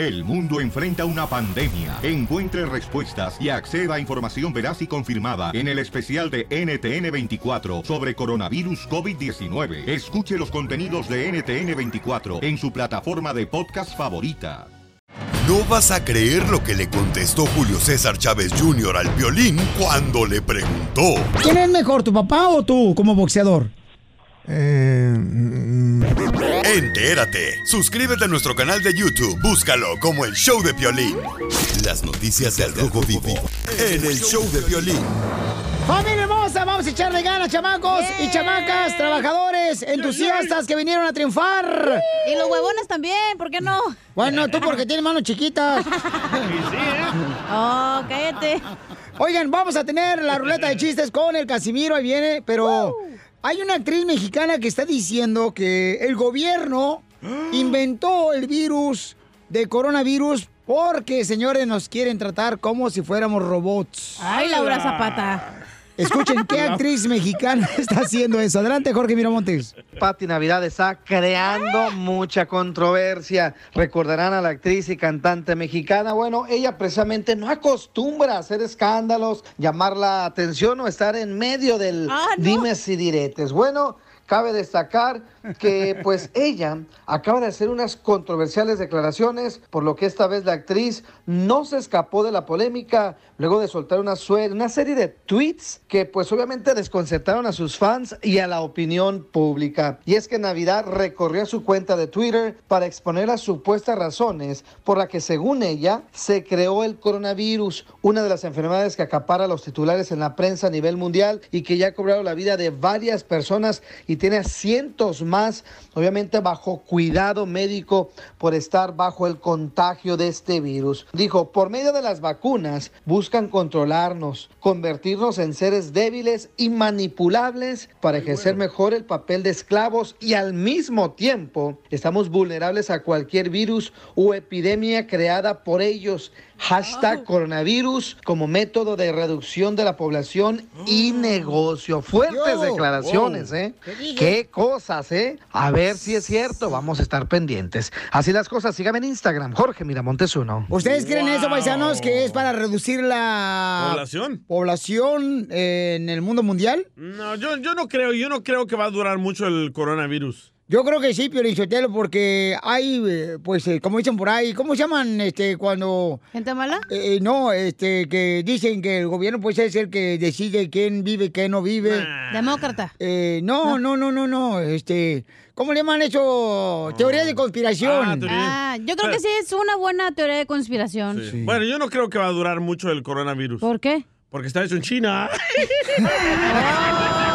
El mundo enfrenta una pandemia. Encuentre respuestas y acceda a información veraz y confirmada en el especial de NTN24 sobre coronavirus COVID-19. Escuche los contenidos de NTN24 en su plataforma de podcast favorita. No vas a creer lo que le contestó Julio César Chávez Jr. al violín cuando le preguntó. ¿Quién es mejor, tu papá o tú como boxeador? Eh, Entérate. Suscríbete a nuestro canal de YouTube. Búscalo como el Show de Piolín. Las noticias del Rojo Vivo en el Show de Piolín. ¡Familia hermosa! Vamos a echarle ganas, chamacos y chamacas, trabajadores, entusiastas que vinieron a triunfar. Y los huevones también, ¿por qué no? Bueno, tú porque tienes manos chiquitas. Oh, cállate. Oigan, vamos a tener la ruleta de chistes con el Casimiro, ahí viene, pero hay una actriz mexicana que está diciendo que el gobierno inventó el virus de coronavirus porque, señores, nos quieren tratar como si fuéramos robots. Ay, Laura Zapata. Escuchen qué actriz mexicana está haciendo eso. Adelante, Jorge Miramontes. Pati Navidad está creando mucha controversia. Recordarán a la actriz y cantante mexicana. Bueno, ella precisamente no acostumbra a hacer escándalos, llamar la atención o estar en medio del dimes y diretes. Bueno, cabe destacar que pues ella acaba de hacer unas controversiales declaraciones, por lo que esta vez la actriz no se escapó de la polémica luego de soltar una, una serie de tweets que pues obviamente desconcertaron a sus fans y a la opinión pública. Y es que Navidad recorrió su cuenta de Twitter para exponer las supuestas razones por la que según ella se creó el coronavirus, una de las enfermedades que acapara los titulares en la prensa a nivel mundial y que ya ha cobrado la vida de varias personas y tiene a cientos más, obviamente bajo cuidado médico por estar bajo el contagio de este virus. Dijo, por medio de las vacunas buscan controlarnos, convertirnos en seres débiles y manipulables para ejercer mejor el papel de esclavos y al mismo tiempo estamos vulnerables a cualquier virus o epidemia creada por ellos. Hashtag coronavirus como método de reducción de la población y negocio. Fuertes Yo. declaraciones, Wow. ¿eh? ¿Qué? ¿Qué cosas, eh? A ver si es cierto, vamos a estar pendientes. Así las cosas, síganme en Instagram, Jorge Miramontes uno. ¿Ustedes creen eso, paisanos, que es para reducir la ¿Población? población eh, en el mundo mundial? No, yo, yo no creo, yo no creo que va a durar mucho el coronavirus. Yo creo que sí, Piolín Sotelo, porque hay, eh, pues, eh, como dicen por ahí, ¿cómo se llaman, este, cuando... ¿Gente mala? Eh, eh, no, este, que dicen que el gobierno, pues, es el que decide quién vive, quién no vive. Demócrata. Eh, no, no, no, no, no, este... ¿Cómo le llaman eso? Teoría de conspiración. Ah, yo creo que sí es una buena teoría de conspiración. Sí. Bueno, yo no creo que va a durar mucho el coronavirus. ¿Por qué? Porque está hecho en China.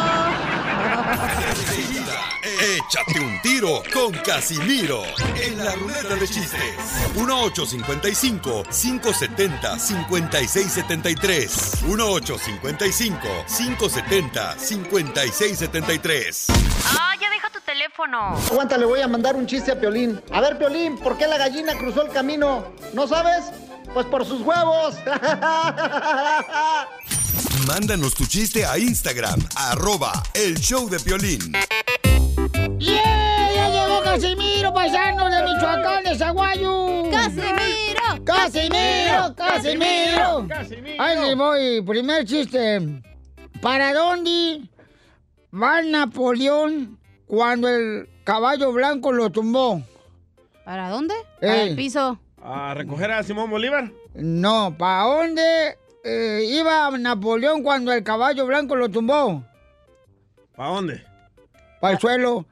Échate un tiro con Casimiro en la ruleta de chistes. 1855-570-5673. 1855-570-5673. Ah, ya deja tu teléfono. Aguanta, le voy a mandar un chiste a Piolín. A ver, Piolín, ¿por qué la gallina cruzó el camino? ¿No sabes? Pues por sus huevos. Mándanos tu chiste a Instagram, arroba el show de Piolín. ¡Yeah! ¡Ya llegó Casimiro, paisano de Michoacán, de Zaguayo! ¡Casimiro! ¡Casimiro! ¡Casimiro! Ahí le voy, primer chiste. ¿Para dónde va Napoleón cuando el caballo blanco lo tumbó? ¿Para dónde? Eh. Para el piso. ¿A recoger a Simón Bolívar? No, ¿para dónde eh, iba Napoleón cuando el caballo blanco lo tumbó? ¿Para dónde? Para el suelo.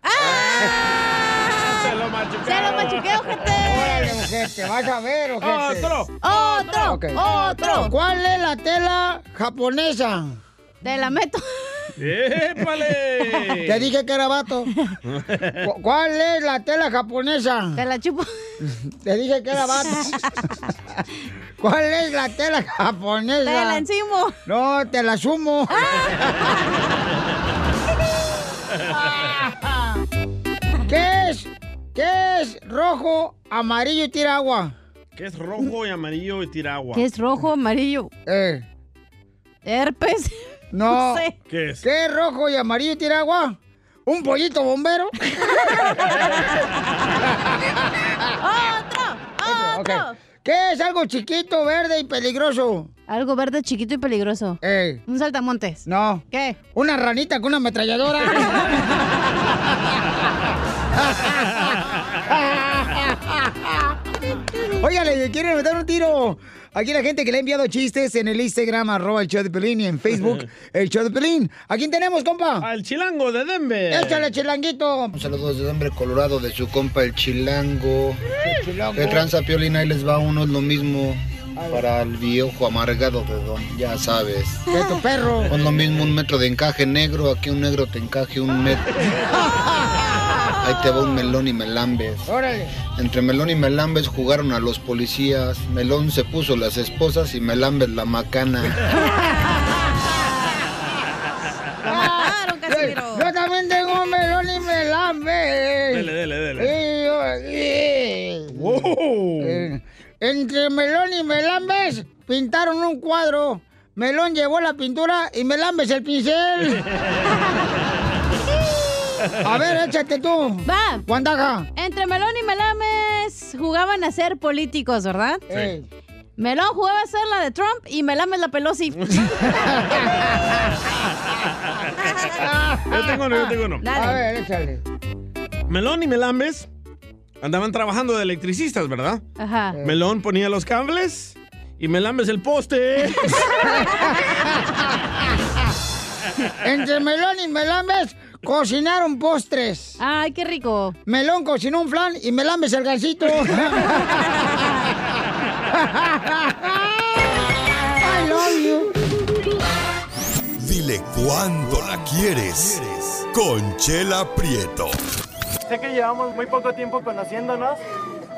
Se lo machuqué. ¡Se lo machuqué, ojete! Órale, ojete, vas a ver, ojete. ¡Otro! ¡Otro! ¡Otro! ¿Cuál es la tela japonesa? Te la meto. ¡Épale! Te dije que era vato. Cu- ¿Cuál es la tela japonesa? Te la chupo. Te dije que era vato. ¿Cuál es la tela japonesa? Te la encimo. No, te la sumo. ¿Qué es? ¿Qué es rojo, amarillo y tira agua? Que es rojo y amarillo y tira agua. ¿Qué es rojo, amarillo? Eh, Herpes. no. No sé. ¿Qué es? ¿Qué es rojo y amarillo y tira agua? ¿Un pollito bombero? ¡Otro! Ok. ¿Qué es algo chiquito, verde y peligroso? Algo verde, chiquito y peligroso. Ey. Un saltamontes. No. ¿Qué? Una ranita con una ametralladora. Oiga, le quieren meter un tiro. Aquí la gente que le ha enviado chistes en el Instagram, arroba el show de Pelín, y en Facebook, el show de Pelín. ¿A quién tenemos, compa? Al chilango de Denver. Échale, chilanguito. Saludos de Denver, Colorado, de su compa el Chilango. De tranza piolina, ahí les va uno, es lo mismo para el viejo amargado de don, ya sabes. De tu perro. Con lo mismo un metro de encaje negro, aquí un negro te encaje un metro. Ahí te va un melón y melambes. Órale. Entre Melón y Melambes jugaron a los policías. Melón se puso las esposas y Melambes la macana. Casimiro. Yo también tengo un melón y melambe. Dele, dele, dele. Wow. Eh, entre Melón y Melambes pintaron un cuadro. Melón llevó la pintura y Melambes el pincel. A ver, échate tú. Va. Guandaja. Entre Melón y Melames jugaban a ser políticos, ¿verdad? Ey. Melón jugaba a ser la de Trump y Melames la Pelosi. Yo tengo uno, yo tengo uno. A ver, échale. Melón y Melambes andaban trabajando de electricistas, ¿verdad? Ajá. Melón ponía los cables y Melambes el poste. Entre Melón y Melambes cocinaron postres. Ay, qué rico. Melón cocinó un flan y Melambes el gansito. I love you. Dile cuándo la quieres. Conchela Prieto. Sé que llevamos muy poco tiempo conociéndonos.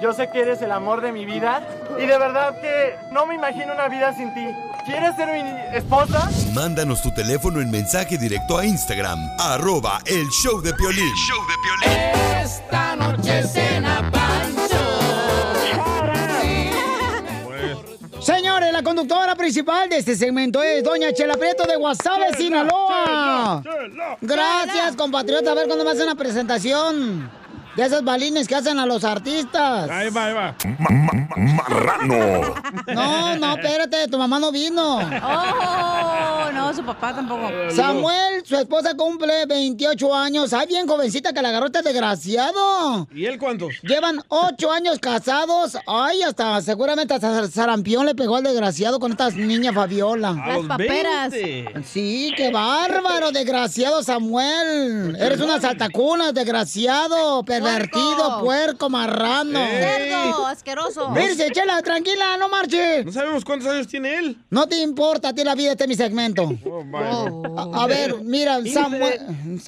Yo sé que eres el amor de mi vida. Y de verdad que no me imagino una vida sin ti. ¿Quieres ser mi esposa? Mándanos tu teléfono en mensaje directo a Instagram, arroba el show de Piolín. Esta noche cena La conductora principal de este segmento es Doña Chela Prieto de Guasave, Sinaloa. Gracias, compatriota. A ver cuándo me hace una presentación de esos balines que hacen a los artistas. Ahí va, ahí va. Marrano. No, no, espérate, tu mamá no vino. Oh, no, su papá tampoco. Samuel, su esposa cumple 28 años. Ay, bien jovencita que la agarró este desgraciado. ¿Y él cuántos? Llevan ocho años casados. Ay, hasta seguramente hasta sarampión le pegó al desgraciado con esta niña Fabiola. A Las paperas. 20. Sí, qué bárbaro, desgraciado Samuel. Eres una saltacunas, desgraciado, pervertido, puerco, marrano. Cerdo, asqueroso. Virse, chela, tranquila, no marche. No sabemos cuántos años tiene él. No te importa a ti la vida, este es mi segmento. Oh, vaya. A, a ver, mira, Samuel.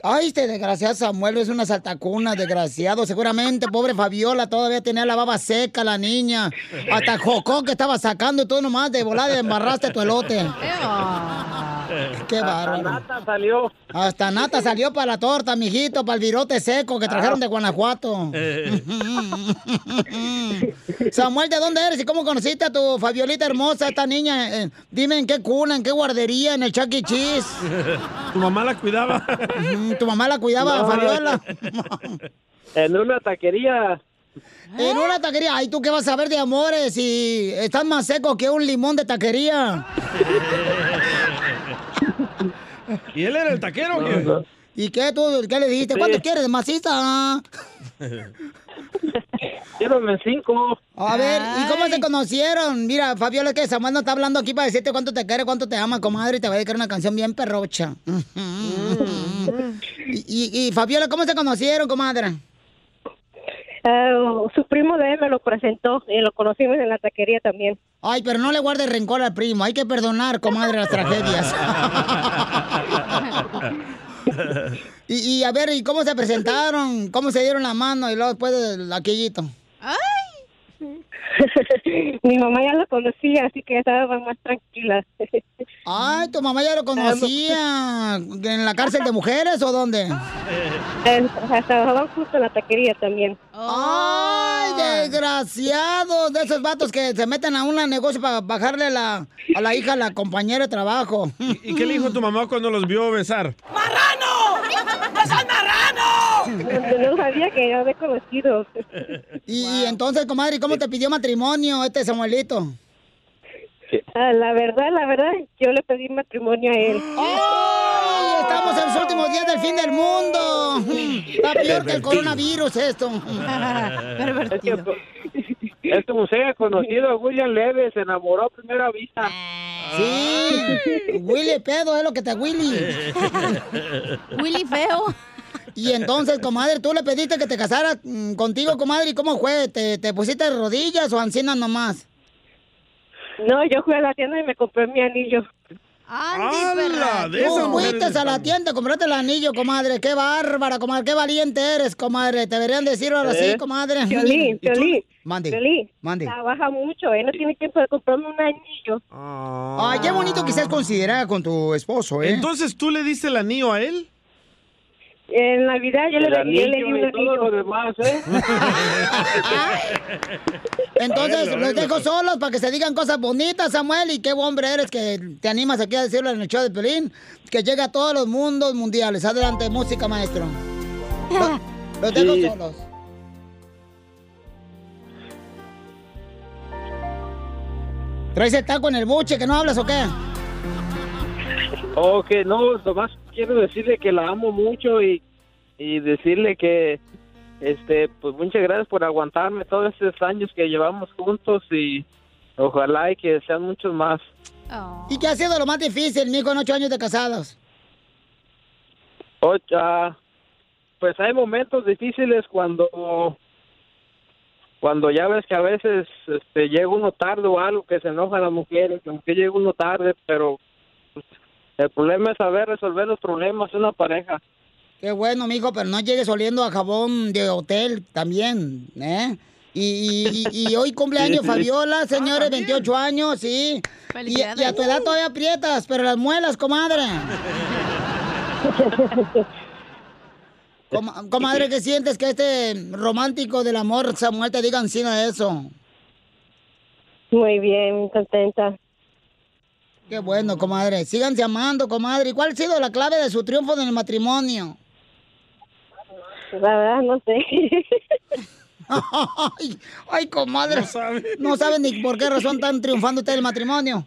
Ay, este desgraciado Samuel es una saltacuna, desgraciado. Seguramente, pobre Fabiola, todavía tenía la baba seca, la niña. Hasta jocó que estaba sacando tú nomás de volada embarraste tu elote. Qué bárbaro. Nata salió. Hasta nata salió para la torta, mijito, para el virote seco que trajeron de Guanajuato. Samuel, ¿de dónde eres y cómo conociste a tu Fabiolita hermosa, esta niña? Eh, dime en qué cuna, en qué guardería, en el Chuck E. Cheese. Tu mamá la cuidaba. Tu mamá la cuidaba, No. Fabiola. En una taquería. En una taquería. Ay, ¿tú qué vas a ver de amores si estás más seco que un limón de taquería? ¿Y él era el taquero? o qué? ¿Y qué tú? ¿Qué le dijiste? ¿Cuánto quieres maciza? Llévame cinco. A ver, ¿y cómo se conocieron? Mira, Fabiola, que Samuel no está hablando aquí para decirte cuánto te quiere, cuánto te ama, comadre, y te va a dedicar una canción bien perrocha. y, y, y, Fabiola, ¿cómo se conocieron, comadre? Eh, su primo de él me lo presentó y lo conocimos en la taquería también. Ay, pero no le guardes rencor al primo, hay que perdonar, comadre, las tragedias. y, y, a ver, ¿y cómo se presentaron? ¿Cómo se dieron la mano y luego después del aquellito? Mi mamá ya lo conocía, así que estaba más tranquila. Ay, tu mamá ya lo conocía. ¿En la cárcel de mujeres o dónde? Trabajaban justo en la taquería también. ¡Ay, desgraciados! De esos vatos que se meten a un negocio para bajarle a la, a la hija a la compañera de trabajo. ¿Y qué le dijo tu mamá cuando los vio besar? ¡Marrano! ¡Es al marrano! No sabía que era de conocidos. Y, y entonces, comadre, ¿cómo te pidió matrimonio este Samuelito? Ah, la verdad, la verdad, yo le pedí matrimonio a él. ¡Ay! Estamos en los últimos días del fin del mundo. Está peor que el coronavirus esto. Pervertido. Es como se haya conocido a William Leve, se enamoró a primera vista. Sí, Willy pedo es lo que te Willy. Willy feo. Y entonces, comadre, tú le pediste que te casara mm, contigo, comadre, ¿y cómo fue? ¿Te, te pusiste de rodillas o ancinas nomás? No, yo fui a la tienda y me compré mi anillo. ¡Hala! Tú fuiste a la tienda, compraste el anillo, comadre. Qué bárbara, comadre. Qué valiente eres, comadre. Te deberían decir ahora sí, comadre. Piolín. Piolín. Mande. Piolín, Mande. Trabaja mucho, él no tiene tiempo de comprarme un anillo. Ay, qué bonito que seas considerada con tu esposo, ¿eh? Entonces, ¿tú le diste el anillo a él? En Navidad yo le, yo le di anillo un y todo anillo. lo demás, ¿eh? Entonces, los dejo solos para que se digan cosas bonitas, Samuel. Y qué buen hombre eres que te animas aquí a decirlo en el show de Pelín. Que llega a todos los mundos mundiales. Adelante, música, maestro. Lo- Los dejo Sí. solos. ¿Traes el taco en el buche que no hablas o qué? Ok, no, nomás quiero decirle que la amo mucho y, y decirle que, este, pues muchas gracias por aguantarme todos estos años que llevamos juntos y ojalá y que sean muchos más. ¿Y qué ha sido lo más difícil, mijo, en ocho años de casados? Ocho, ah, pues hay momentos difíciles cuando cuando ya ves que a veces este, llega uno tarde o algo que se enojan las mujeres, como que llega uno tarde, pero el problema es saber resolver los problemas de una pareja. Qué bueno, mijo, pero no llegues oliendo a jabón de hotel también, ¿eh? Y, y- y- y hoy cumpleaños Sí, sí. Fabiola, señores, 28 años, sí. Y, y a tu edad todavía aprietas, pero las muelas, comadre. Com- comadre, ¿qué sientes que este romántico del amor, Samuel, te diga encima de eso? Muy bien, contenta. Qué bueno, comadre. Síganse amando, comadre. ¿Y cuál ha sido la clave de su triunfo en el matrimonio? La verdad, no sé. ay, ay, comadre. No saben ni por qué razón están triunfando ustedes el matrimonio.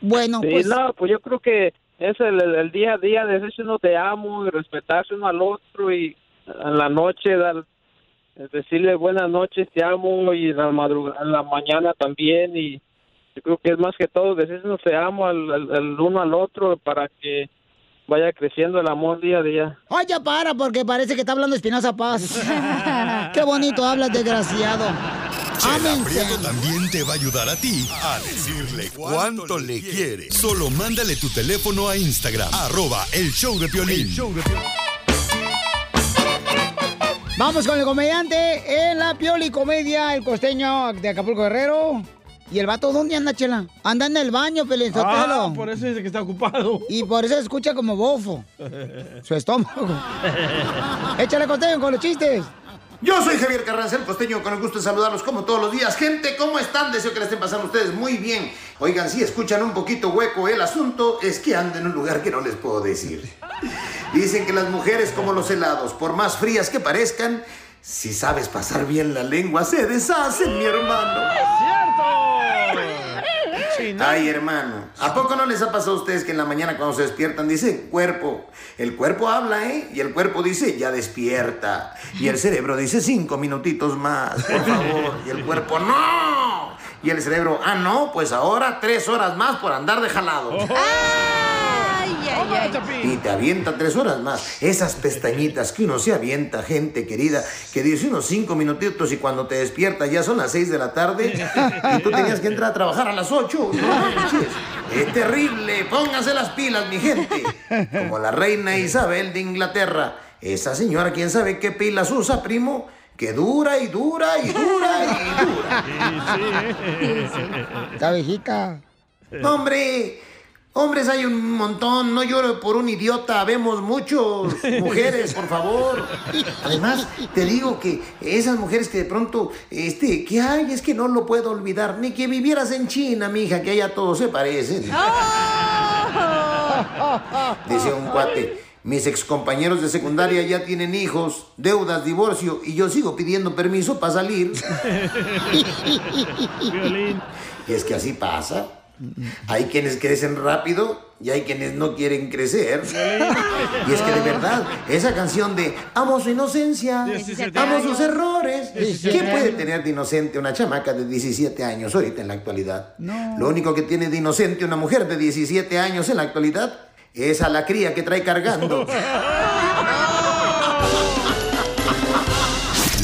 Bueno, Sí, pues. no, pues yo creo que es el, el- el día a día de decirse uno te amo y respetarse uno al otro y en la noche dar, decirle buenas noches, te amo y en la, madrugada, en la mañana también y yo creo que es más que todo decirse uno te amo al, al- al uno al otro para que vaya creciendo el amor día a día. Ay, ya para, porque parece que está hablando Espinosa Paz. Qué bonito hablas, desgraciado. Chela. Prieto también te va a ayudar a ti a decirle cuánto le quiere. Solo mándale tu teléfono a Instagram, arroba el show de Piolín. Vamos con el comediante en la Pioli Comedia, el costeño de Acapulco Guerrero. ¿Y el vato dónde anda, Chela? Anda en el baño, Pelizotelo. Ah, por eso dice que está ocupado. Y por eso escucha como bofo, su estómago. Échale costeño con los chistes. Yo soy Javier Carranza, el costeño, con el gusto de saludarlos como todos los días. Gente, ¿cómo están? Deseo que la estén pasando ustedes muy bien. Oigan, si escuchan un poquito hueco el asunto, es que ando en un lugar que no les puedo decir. Dicen que las mujeres, como los helados, por más frías que parezcan, si sabes pasar bien la lengua, se deshacen, mi hermano. Ay, hermano, ¿a poco no les ha pasado a ustedes que en la mañana cuando se despiertan dice cuerpo? El cuerpo habla, ¿eh? Y el cuerpo dice ya despierta. Y el cerebro dice cinco minutitos más, por favor. Y el cuerpo no. Y el cerebro, ah, no, pues ahora tres horas más por andar de jalado. Y te avienta tres horas más. Esas pestañitas que uno se avienta, gente querida, que dice unos cinco minutitos y cuando te despierta ya son las seis de la tarde y tú tenías que entrar a trabajar a las ocho. No. Es terrible. Pónganse las pilas, mi gente. Como la reina Isabel de Inglaterra. Esa señora, ¿quién sabe qué pilas usa, primo? Que dura y dura y dura y dura. Está viejita. No, hombre, hombres hay un montón, no lloro por un idiota, vemos muchos. Mujeres, por favor. Además, te digo que esas mujeres que de pronto, este, que hay, es que no lo puedo olvidar, ni que vivieras en China, mija, que allá todos se parecen. Decía un cuate, mis excompañeros de secundaria ya tienen hijos, deudas, divorcio, y yo sigo pidiendo permiso para salir. Y es que así pasa. Hay quienes crecen rápido y hay quienes no quieren crecer. Y es que de verdad, esa canción de Amo su inocencia, 17 amo sus errores. 17 ¿Qué puede tener de inocente una chamaca de 17 años ahorita en la actualidad? Lo único que tiene de inocente una mujer de 17 años en la actualidad es a la cría que trae cargando.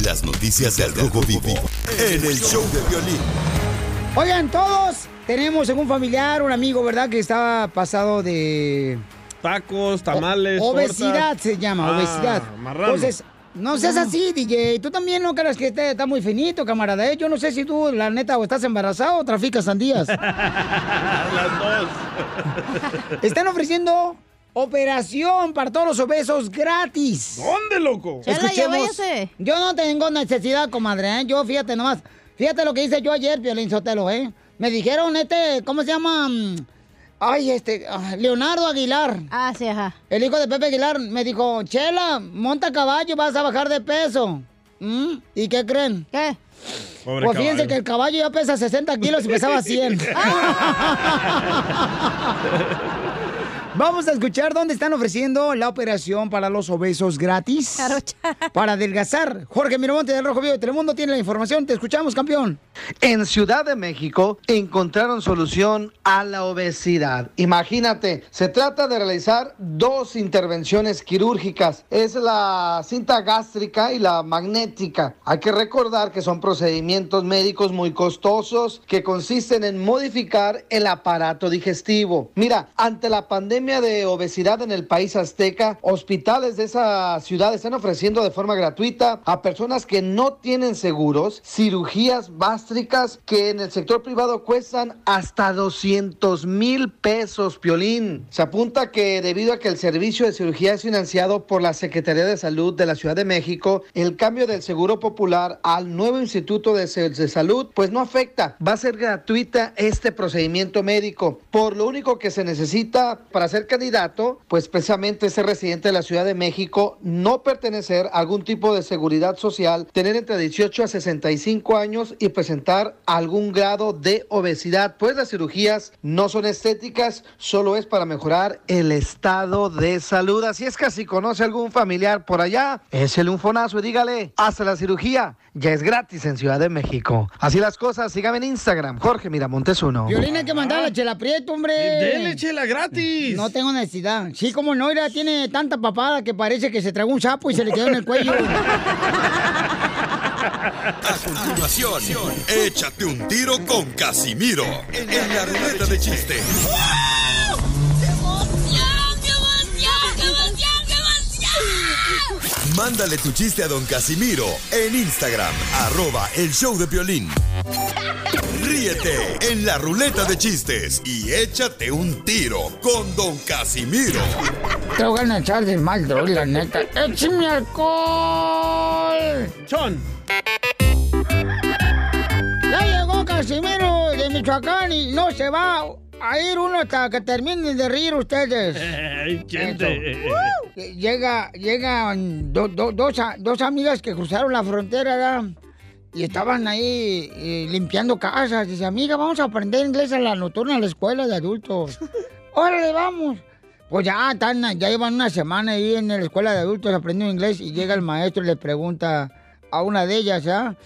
Las noticias del Rojo Vivo en el show de violín. Oigan, todos tenemos algún familiar, un amigo, ¿verdad? Que estaba pasado de... Tacos, tamales, Obesidad tortas. se llama, Ah, obesidad. marrano. Entonces, no seas así, DJ. Tú también no creas que te- está muy finito, camarada. ¿eh? Yo no sé si tú, la neta, o estás embarazado o traficas sandías. Las dos. Están ofreciendo operación para todos los obesos gratis. ¿Dónde, loco? Ya váyase. Yo no tengo necesidad, comadre, ¿eh? Yo, fíjate nomás. Fíjate lo que hice yo ayer, Piolín Sotelo, ¿eh? Me dijeron, este, ¿cómo se llama? Mm, Ay, este, ah, Leonardo Aguilar. Ah, sí, ajá. El hijo de Pepe Aguilar me dijo, Chela, monta caballo, vas a bajar de peso. ¿Mm? ¿Y qué creen? ¿Qué? Pobre pues fíjense caballo. que el caballo ya pesa 60 kilos y pesaba 100. Vamos a escuchar dónde están ofreciendo la operación para los obesos gratis. Para adelgazar. Jorge Miramonte del Rojo Vivo de Telemundo tiene la información. Te escuchamos, campeón. En Ciudad de México encontraron solución a la obesidad. Imagínate, se trata de realizar dos intervenciones quirúrgicas. Es la cinta gástrica y la magnética. Hay que recordar que son procedimientos médicos muy costosos que consisten en modificar el aparato digestivo. Mira, ante la pandemia de obesidad en el país azteca, hospitales de esa ciudad están ofreciendo de forma gratuita a personas que no tienen seguros cirugías gástricas que en el sector privado cuestan hasta 200 mil pesos, Piolín. Se apunta que debido a que el servicio de cirugía es financiado por la Secretaría de Salud de la Ciudad de México, el cambio del Seguro Popular al nuevo Instituto de, de Salud pues no afecta. Va a ser gratuita este procedimiento médico. Por lo único que se necesita para ser candidato, pues precisamente ser residente de la Ciudad de México, no pertenecer a algún tipo de seguridad social, tener entre 18 a 65 años y presentar algún grado de obesidad, pues las cirugías no son estéticas, solo es para mejorar el estado de salud. Así es que si conoce algún familiar por allá, échele un fonazo y dígale, hasta la cirugía ya es gratis en Ciudad de México. Así las cosas, síganme en Instagram, Jorge Miramontes uno. Violín hay que mandar la chela prieto, hombre. Dele chela gratis. No tengo necesidad. Sí, como no, mira, tiene tanta papada que parece que se tragó un sapo y se le quedó en el cuello. A continuación, échate un tiro con Casimiro en la ruleta de chiste. Mándale tu chiste a don Casimiro en Instagram, arroba el show de violín. Ríete en la ruleta de chistes y échate un tiro con don Casimiro. Te voy a echar de mal, droga, la neta. ¡Échame alcohol! ¡Chon! Ya llegó Casimiro de Michoacán y no se va a ir uno hasta que terminen de reír ustedes. Eh, Llega, llegan do- do- dos, a- dos amigas que cruzaron la frontera ¿verdad? y estaban ahí eh, limpiando casas. Dice, amiga, vamos a aprender inglés en la nocturna en la escuela de adultos. ¡Órale, vamos! Pues ya, están, ya llevan una semana ahí en la escuela de adultos aprendiendo inglés y llega el maestro y le pregunta a una de ellas, ¿ya?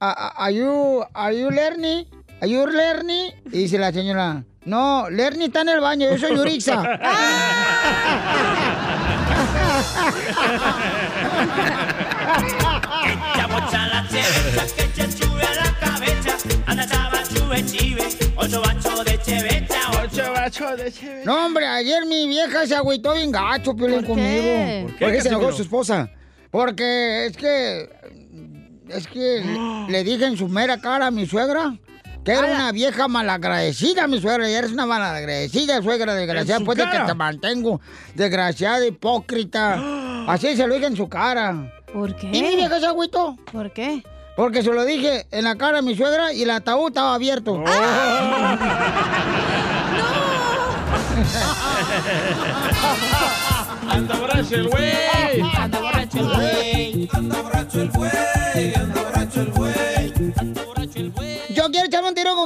¿Are you, are you learning? ¿Are you learning? Y dice la señora, no, Lerny está en el baño, yo soy Yurixa. No, hombre, ayer mi vieja se agüitó bien gacho, Piolín, ¿Por qué? conmigo. ¿Por qué, Porque se enojó su esposa. Porque es que... Es que le dije en su mera cara a mi suegra que era una vieja malagradecida, mi suegra. Y eres una malagradecida, suegra, desgraciada. Pues de que te mantengo, desgraciada, hipócrita. Así se lo dije en su cara. ¿Por qué? ¿Y mi vieja se agüitó? ¿Por qué? Porque se lo dije en la cara a mi suegra y el ataúd estaba abierto. Anda borracho el güey. Anda borracho el güey. Anda borracho el güey.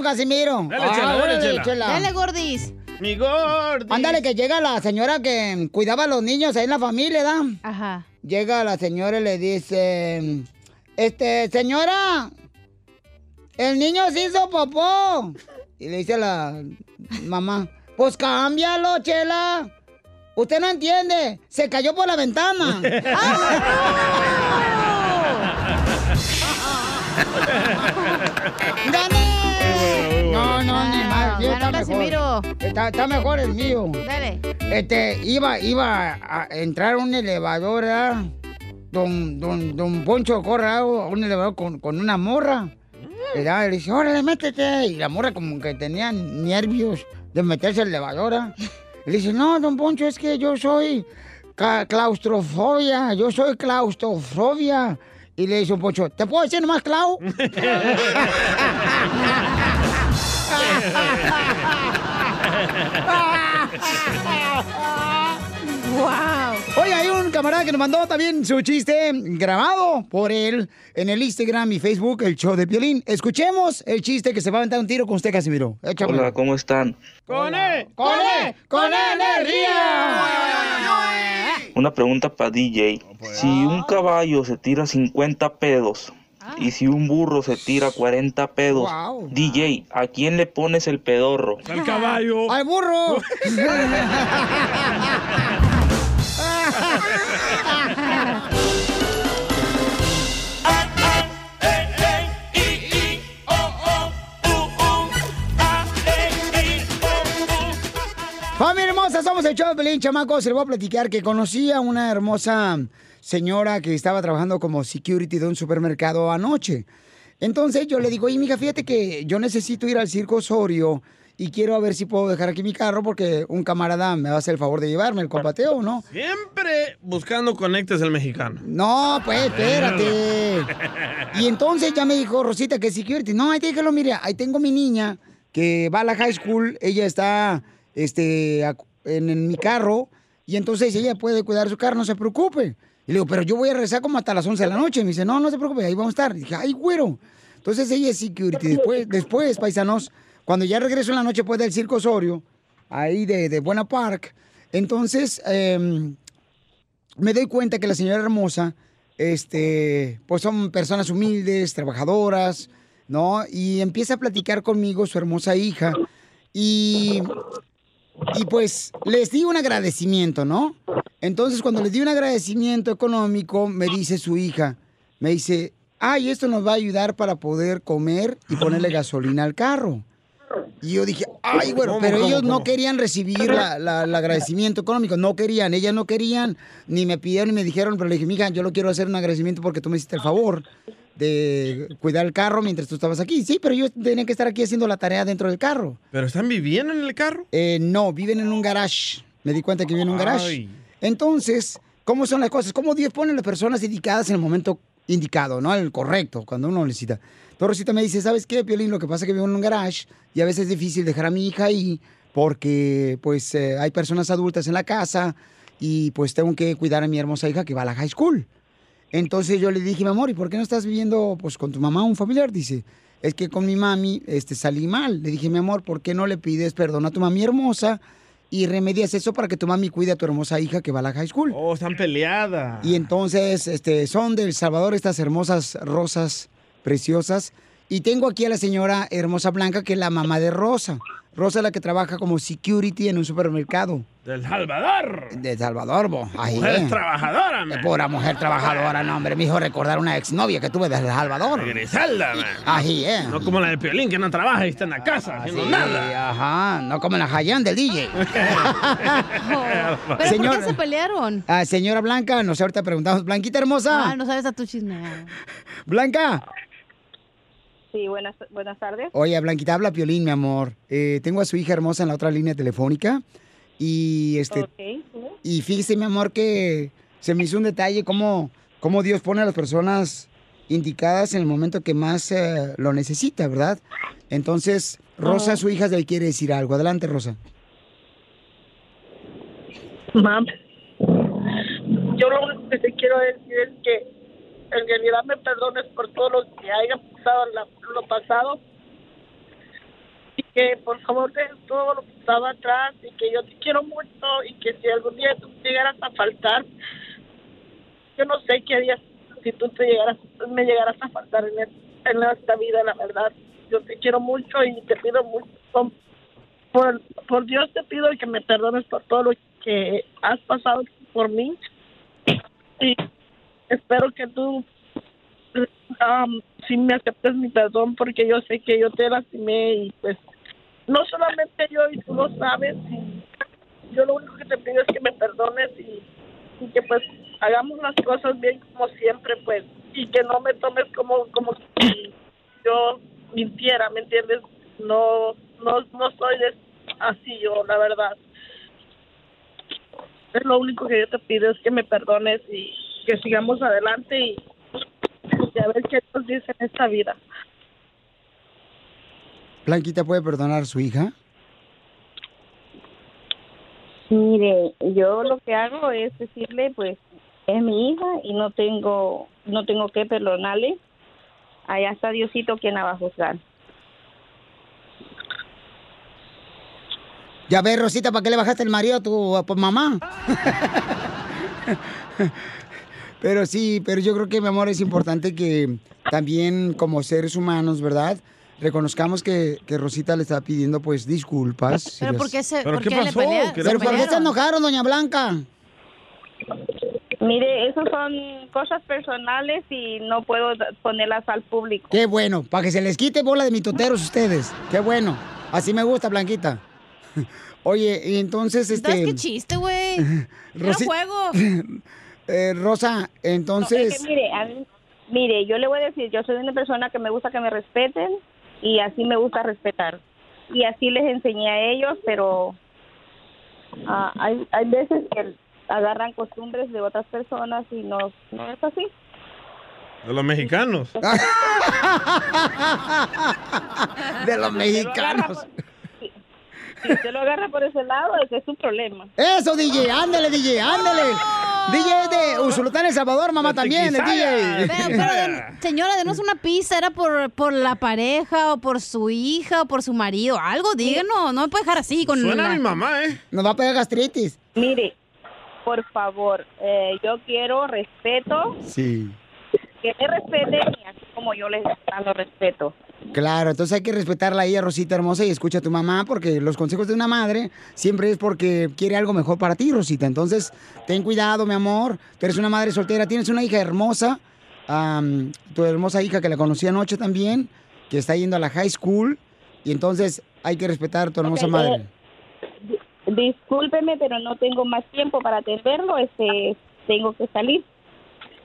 Casimiro. Dale, chela, dale, órale, chela. Dale, gordis. Mi gordis. Ándale, que llega la señora que cuidaba a los niños ahí en la familia, ¿da? Ajá. Llega la señora y le dice, este, señora, el niño se hizo popó. Y le dice a la mamá, pues cámbialo, chela. Usted no entiende, se cayó por la ventana. ¡Gané! No, no, ni más. sí, ganó está mejor. Está, está mejor el mío. Dale. Este, iba, iba a entrar a un elevador, ¿verdad? Don, don, don Poncho un elevador con, con una morra. ¿verdad? Y le dice, órale, métete. Y la morra como que tenía nervios de meterse al elevador, ¿verdad? Y le dice, no, don Poncho, es que yo soy ca- claustrofobia, yo soy claustrofobia. Y le dice un Poncho, ¿te puedo decir nomás Clau? ¡Wow! Oye, hay un camarada que nos mandó también su chiste grabado por él en el Instagram y Facebook, el show de Piolín. Escuchemos el chiste que se va a aventar un tiro con usted, Casimiro. Échamelo. Hola, ¿cómo están? ¡Con él! ¡Con él! ¡Con energía! Una pregunta para DJ. Si un caballo se tira 50 pedos y si un burro se tira 40 pedos, Wow. DJ, ¿a quién le pones el pedorro? Al caballo. ¡Al burro! Familia hermosa, somos el show de Pelín, chamacos. Les voy a platicar que conocí a una hermosa señora que estaba trabajando como security de un supermercado anoche. Entonces yo le digo, oye, mija, fíjate que yo necesito ir al Circo Osorio y quiero a ver si puedo dejar aquí mi carro porque un camarada me va a hacer el favor de llevarme el compateo, ¿no? Siempre buscando conectes el mexicano. No, pues espérate. Y entonces ya me dijo Rosita que security. No, ahí déjalo, mire, ahí tengo mi niña que va a la high school, ella está este, en mi carro y entonces ella puede cuidar su carro, no se preocupe. Y le digo, pero yo voy a regresar como hasta las 11 de la noche. Y me dice, no, no se preocupe, ahí vamos a estar. Y dije, ay, güero. Entonces ella es security. Después, después, paisanos, cuando ya regreso en la noche, pues del Circo Osorio, ahí de, de Buena Park, entonces em, me doy cuenta que la señora hermosa, este, pues son personas humildes, trabajadoras, ¿no? Y empieza a platicar conmigo su hermosa hija. Y, y pues les di un agradecimiento, ¿no? Entonces cuando les di un agradecimiento económico, me dice su hija, me dice, ay, esto nos va a ayudar para poder comer y ponerle gasolina al carro. Y yo dije, ay, bueno, ¿Cómo, pero cómo, ellos no querían recibir la- la- el agradecimiento económico, no querían, ellas no querían, ni me pidieron ni me dijeron, pero le dije, mija, yo lo quiero hacer un agradecimiento porque tú me hiciste el favor de cuidar el carro mientras tú estabas aquí. Sí, pero yo tenía que estar aquí haciendo la tarea dentro del carro. ¿Pero están viviendo en el carro? Eh, no, viven en un garage. Me di cuenta que viven en un garage. Ay. Entonces, ¿cómo son las cosas? ¿Cómo Dios pone a las personas indicadas en el momento indicado, ¿no? El correcto, cuando uno necesita. Entonces Rosita me dice, ¿sabes qué, Piolín? Lo que pasa es que vivo en un garage y a veces es difícil dejar a mi hija ahí porque, pues, eh, hay personas adultas en la casa y, pues, tengo que cuidar a mi hermosa hija que va a la high school. Entonces yo le dije, mi amor, ¿y por qué no estás viviendo, pues, con tu mamá un familiar? Dice, es que con mi mami, este, salí mal. Le dije, mi amor, ¿por qué no le pides perdón a tu mami hermosa y remedias eso para que tu mami cuide a tu hermosa hija que va a la high school? Oh, están peleadas. Y entonces, este, son del Salvador estas hermosas rosas preciosas. Y tengo aquí a la señora hermosa Blanca, que es la mamá de Rosa. Rosa es la que trabaja como security en un supermercado. Del Salvador. De Salvador, bo. Ahí, Mujer eh. trabajadora, man. Pura mujer trabajadora, no, hombre. Me hizo recordar una exnovia que tuve desde El Salvador. Griselda, man. Ahí, eh. No como la de Piolín, que no trabaja y está en la casa haciendo Sí, nada. Ajá, no como la Hayan del DJ. ¿Pero por qué se pelearon? Ah, señora Blanca, nos ahorita preguntamos, Blanquita hermosa. Ah, no sabes a tu chisme. Blanca. Sí, buenas, buenas tardes. Oye, Blanquita, habla Piolín, mi amor. Eh, tengo a su hija hermosa en la otra línea telefónica. Y este. Y fíjese, mi amor, que se me hizo un detalle cómo, cómo Dios pone a las personas indicadas en el momento que más eh, lo necesita, ¿verdad? Entonces, Rosa, su hija, le quiere decir algo. Adelante, Rosa. Mam, yo lo único que te quiero decir es que en realidad me perdones por todo lo que haya pasado la- lo pasado y que por favor dejes todo lo que estaba atrás y que yo te quiero mucho y que si algún día tú llegaras a faltar, yo no sé qué harías si tú te llegaras, me llegaras a faltar en esta vida, la verdad. Yo te quiero mucho y te pido mucho. Por, por Dios te pido que me perdones por todo lo que has pasado por mí. Y espero que tú um, sí me aceptes mi perdón porque yo sé que yo te lastimé y pues no solamente yo y tú lo sabes. y yo lo único que te pido es que me perdones y, y que pues hagamos las cosas bien como siempre pues y que no me tomes como como si yo mintiera, ¿me entiendes? No no no soy así yo, la verdad. Es lo único que yo te pido es que me perdones y que sigamos adelante y, y a ver qué nos dice en esta vida. Blanquita puede perdonar a su hija. Mire, yo lo que hago es decirle, pues, es mi hija y no tengo, no tengo que perdonarle. Allá está Diosito quien la va a juzgar. Ya ves, Rosita, ¿para qué le bajaste el marido a tu a tu mamá? pero sí, pero yo creo que, mi amor, es importante que también como seres humanos, ¿verdad? Reconozcamos que, que Rosita le está pidiendo, pues, disculpas. si ¿Pero las- por qué se- ¿Pero por qué qué le pasó? pelea- ¿Pero por qué se enojaron, doña Blanca? Mire, esas son cosas personales y no puedo ponerlas al público. Qué bueno, para que se les quite bola de mitoteros ustedes. Qué bueno. Así me gusta, Blanquita. Oye, y entonces, este... ¿Sabes qué chiste, güey? Rosi- juego. Eh, Rosa, No, es entonces... que mire, a mí- mire, yo le voy a decir, yo soy una persona que me gusta que me respeten y así me gusta respetar. Y así les enseñé a ellos, pero ah, hay, hay veces que agarran costumbres de otras personas y no, no es así. De los mexicanos. de los mexicanos. Si usted lo agarra por ese lado, ese es su problema. Eso, DJ, ándale, DJ, ándale. DJ de Usulután, El Salvador, mamá también, el DJ. Pero, pero, den- señora, denos una pista. ¿Era por, por la pareja o por su hija o por su marido? Algo, díganos. No me puede dejar así con la- ¿eh? Nos va a pegar gastritis. Mire, por favor, eh, yo quiero respeto, Sí. que me respeten y así como yo les lo respeto. Claro, entonces hay que respetarla a ella, Rosita hermosa, y escucha a tu mamá, porque los consejos de una madre siempre es porque quiere algo mejor para ti, Rosita. Entonces, ten cuidado, mi amor. Tú eres una madre soltera, tienes una hija hermosa, tu hermosa hija que la conocí anoche también, que está yendo a la high school, y entonces hay que respetar a tu hermosa madre. eh, Discúlpeme, pero no tengo más tiempo para atenderlo, este, tengo que salir.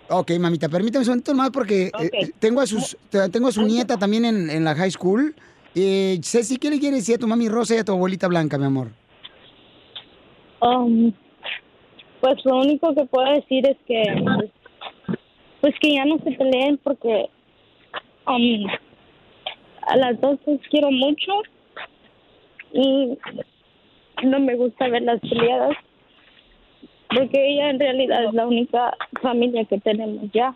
Ok, mamita, permítame un segundo más porque eh, eh, tengo a sus te- tengo a su nieta también en, en la high school. Eh, Ceci, ¿qué le quieres decir a tu mami Rosa y a tu abuelita Blanca, mi amor? Um, pues lo único que puedo decir es que pues, pues que ya no se peleen porque um, a las dos las quiero mucho y no me gusta verlas peleadas porque ella en realidad es la única familia que tenemos ya.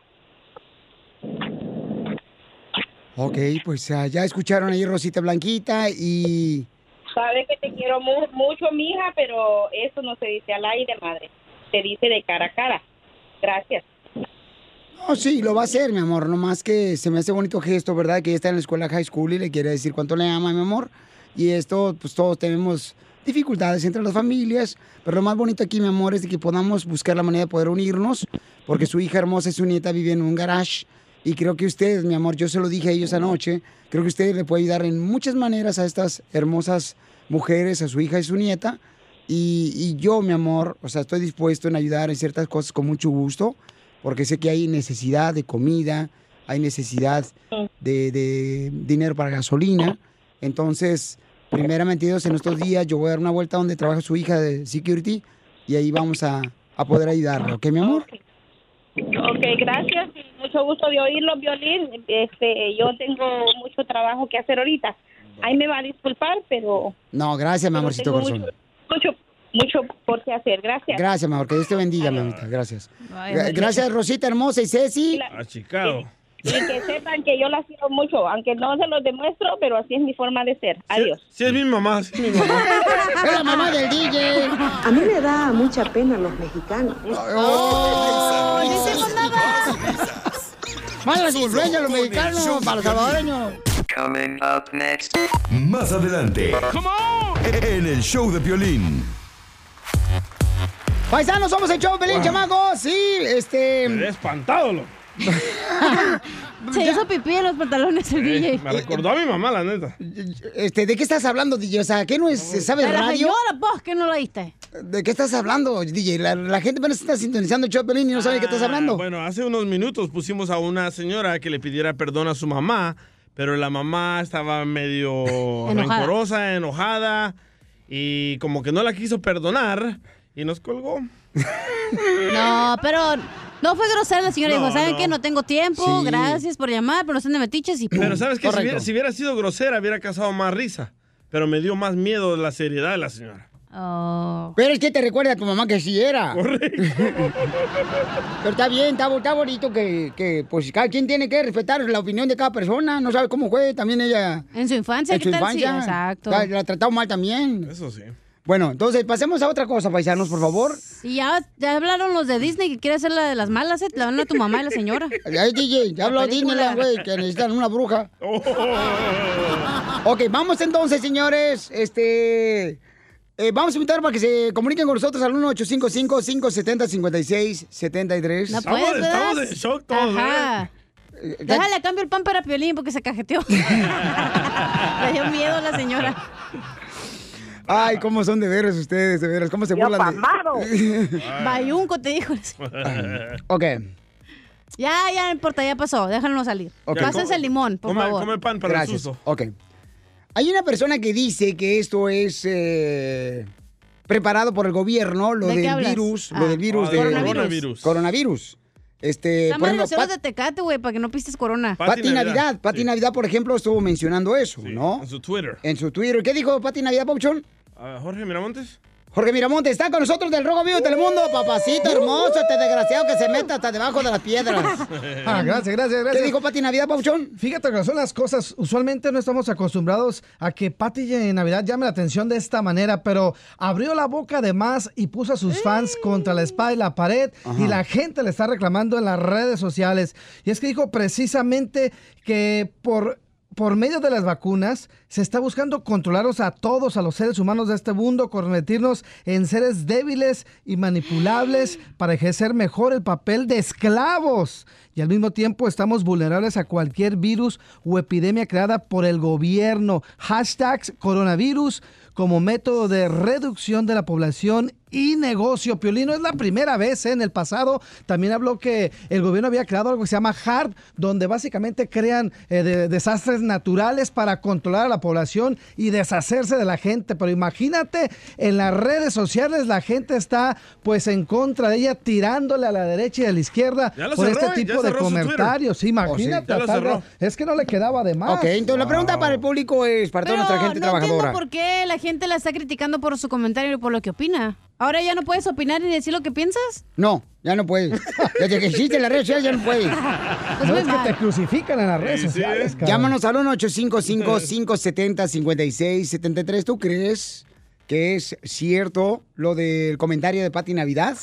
Ok, pues ah, ya escucharon ahí Rosita Blanquita y... Sabe que te quiero mu- mucho, mija, pero eso no se dice al aire, madre. Se dice de cara a cara. Gracias. Oh, sí, lo va a hacer, mi amor. Nomás que se me hace bonito gesto, ¿verdad? Que ella está en la escuela high school y le quiere decir cuánto le ama, mi amor. Y esto, pues todos tenemos dificultades entre las familias. Pero lo más bonito aquí, mi amor, es de que podamos buscar la manera de poder unirnos. Porque su hija hermosa y su nieta viven en un garage. Y creo que ustedes, mi amor, yo se lo dije a ellos anoche. Creo que usted le puede ayudar en muchas maneras a estas hermosas mujeres, a su hija y su nieta. Y, y yo, mi amor, o sea, estoy dispuesto en ayudar en ciertas cosas con mucho gusto, porque sé que hay necesidad de comida, hay necesidad de, de dinero para gasolina. Entonces, primeramente Dios, en estos días yo voy a dar una vuelta donde trabaja su hija de security y ahí vamos a, a poder ayudarla, ¿ok, mi amor? Ok, gracias. y Mucho gusto de oírlo, Violín. Este, yo tengo mucho trabajo que hacer ahorita. Ahí me va a disculpar, pero No, gracias, mi amorcito tengo corazón. mucho, mucho, mucho por qué hacer. Gracias. Gracias, mi amor. Que Dios te bendiga, mamita. Gracias. Ay, Gra- ay, Gracias, Rosita hermosa y Ceci. Achicado. Y que sepan que yo las quiero mucho, aunque no se los demuestro, pero así es mi forma de ser. Adiós. Sí, es mi mamá, sí, es mi mamá. Es la mamá del DJ. A mí me da mucha pena los mexicanos. ¡Oh! ¡No hicimos nada! Malas influencias los mexicanos para los salvadoreños. Coming up next. Más adelante. En el show de Piolín. Paisanos, somos el show de Pelín, Wow. chamacos. Sí, este... Me he espantado, loco. Se hizo pipí en los pantalones el DJ. Me recordó a mi mamá, la neta. Este, ¿de qué estás hablando, DJ? O sea, ¿qué no es, sabe De la radio? señora, vos, que no lo oíste. ¿De qué estás hablando, DJ? La, la gente apenas está sintonizando el show de Pelín y no sabe de qué estás hablando. Ah, Bueno, hace unos minutos pusimos a una señora que le pidiera perdón a su mamá, pero la mamá estaba medio Enojada. rencorosa, enojada, y como que no la quiso perdonar, y nos colgó. No, pero no fue grosera la señora. No, dijo, ¿saben no. qué? No tengo tiempo, Sí. gracias por llamar, pero no estén de metiches y pum. Pero ¿sabes qué? Si hubiera, si hubiera sido grosera, hubiera causado más risa. Pero me dio más miedo la seriedad de la señora. Oh. Pero es que te recuerda a tu mamá que sí era. Correcto. Pero está bien, está, está bonito que, que, pues cada quien tiene que respetar la opinión de cada persona. No sabe cómo fue también ella. En su infancia, En ¿qué su tal? Sí, infancia. exacto. La, la ha tratado mal también. Eso sí. Bueno, entonces pasemos a otra cosa, paisanos, por favor. Y ya, ya hablaron los de Disney que quiere hacer la de las malas, ¿eh? La van a tu mamá y la señora. Ay, DJ, ya habló. Disneyland, güey, que necesitan una bruja. Ok, vamos entonces, señores. Este. eh, vamos a invitar para que se comuniquen con nosotros al 1-855-570-5673. No puedes, ¿verdad? estamos en shock todos, Ajá. Eh, Déjale a cambio el pan para Piolín porque se cajeteó. Le dio miedo a la señora. Ay, cómo son de veras ustedes, de veras. ¿Cómo se Yo burlan pamado. de... Bayunco te dijo. ok. Ya, ya no importa, ya pasó. Déjanos salir. Ok. Pásense el limón, por Come- favor. come pan para el Gracias. susto. Ok. Hay una persona que dice que esto es eh, preparado por el gobierno, lo ¿De qué del virus, Ah. lo del virus Ah, de del coronavirus. Coronavirus. Este, por mal ejemplo, Pat- de Tecate, güey, para que no pistes corona. Pati Navidad, Pati Navidad, por ejemplo, estuvo mencionando eso, ¿no? En su Twitter. En su Twitter. ¿Qué dijo Pati Navidad, Pauchón? Jorge Miramontes. Jorge Miramonte está con nosotros del Rojo Vivo de Telemundo, papacito hermoso, este desgraciado que se mete hasta debajo de las piedras. Ah, gracias, gracias, gracias. ¿Qué dijo Pati Navidad, Pauchón? Fíjate que son las cosas. Usualmente no estamos acostumbrados a que Pati en Navidad llame la atención de esta manera, pero abrió la boca de más y puso a sus fans contra la espada y la pared y la gente le está reclamando en las redes sociales. Y es que dijo precisamente que por por medio de las vacunas se está buscando controlarnos a todos, a los seres humanos de este mundo, convertirnos en seres débiles y manipulables para ejercer mejor el papel de esclavos. Y al mismo tiempo estamos vulnerables a cualquier virus o epidemia creada por el gobierno. Hashtags coronavirus como método de reducción de la población y negocio. Piolino es la primera vez ¿eh? en el pasado. También habló que el gobierno había creado algo que se llama HARP, donde básicamente crean eh, de- desastres naturales para controlar a la población y deshacerse de la gente. Pero imagínate, en las redes sociales la gente está pues en contra de ella, tirándole a la derecha y a la izquierda por cerró, este ¿eh? Tipo de comentarios. Sí, imagínate. Cerró. grado. es que no le quedaba de más. Ok, entonces la pregunta para el público es, para toda Pero nuestra gente no trabajadora. entiendo por qué la gente la está criticando por su comentario y por lo que opina. Ahora ya no puedes opinar ni decir lo que piensas. No, ya no puedes. Desde que existe la red social ya no puedes. Pues no es que mal. te crucifican en las redes sociales. cabrón. Llámanos al 1-855-570-5673. ¿Tú crees que es cierto lo del comentario de Pati Navidad?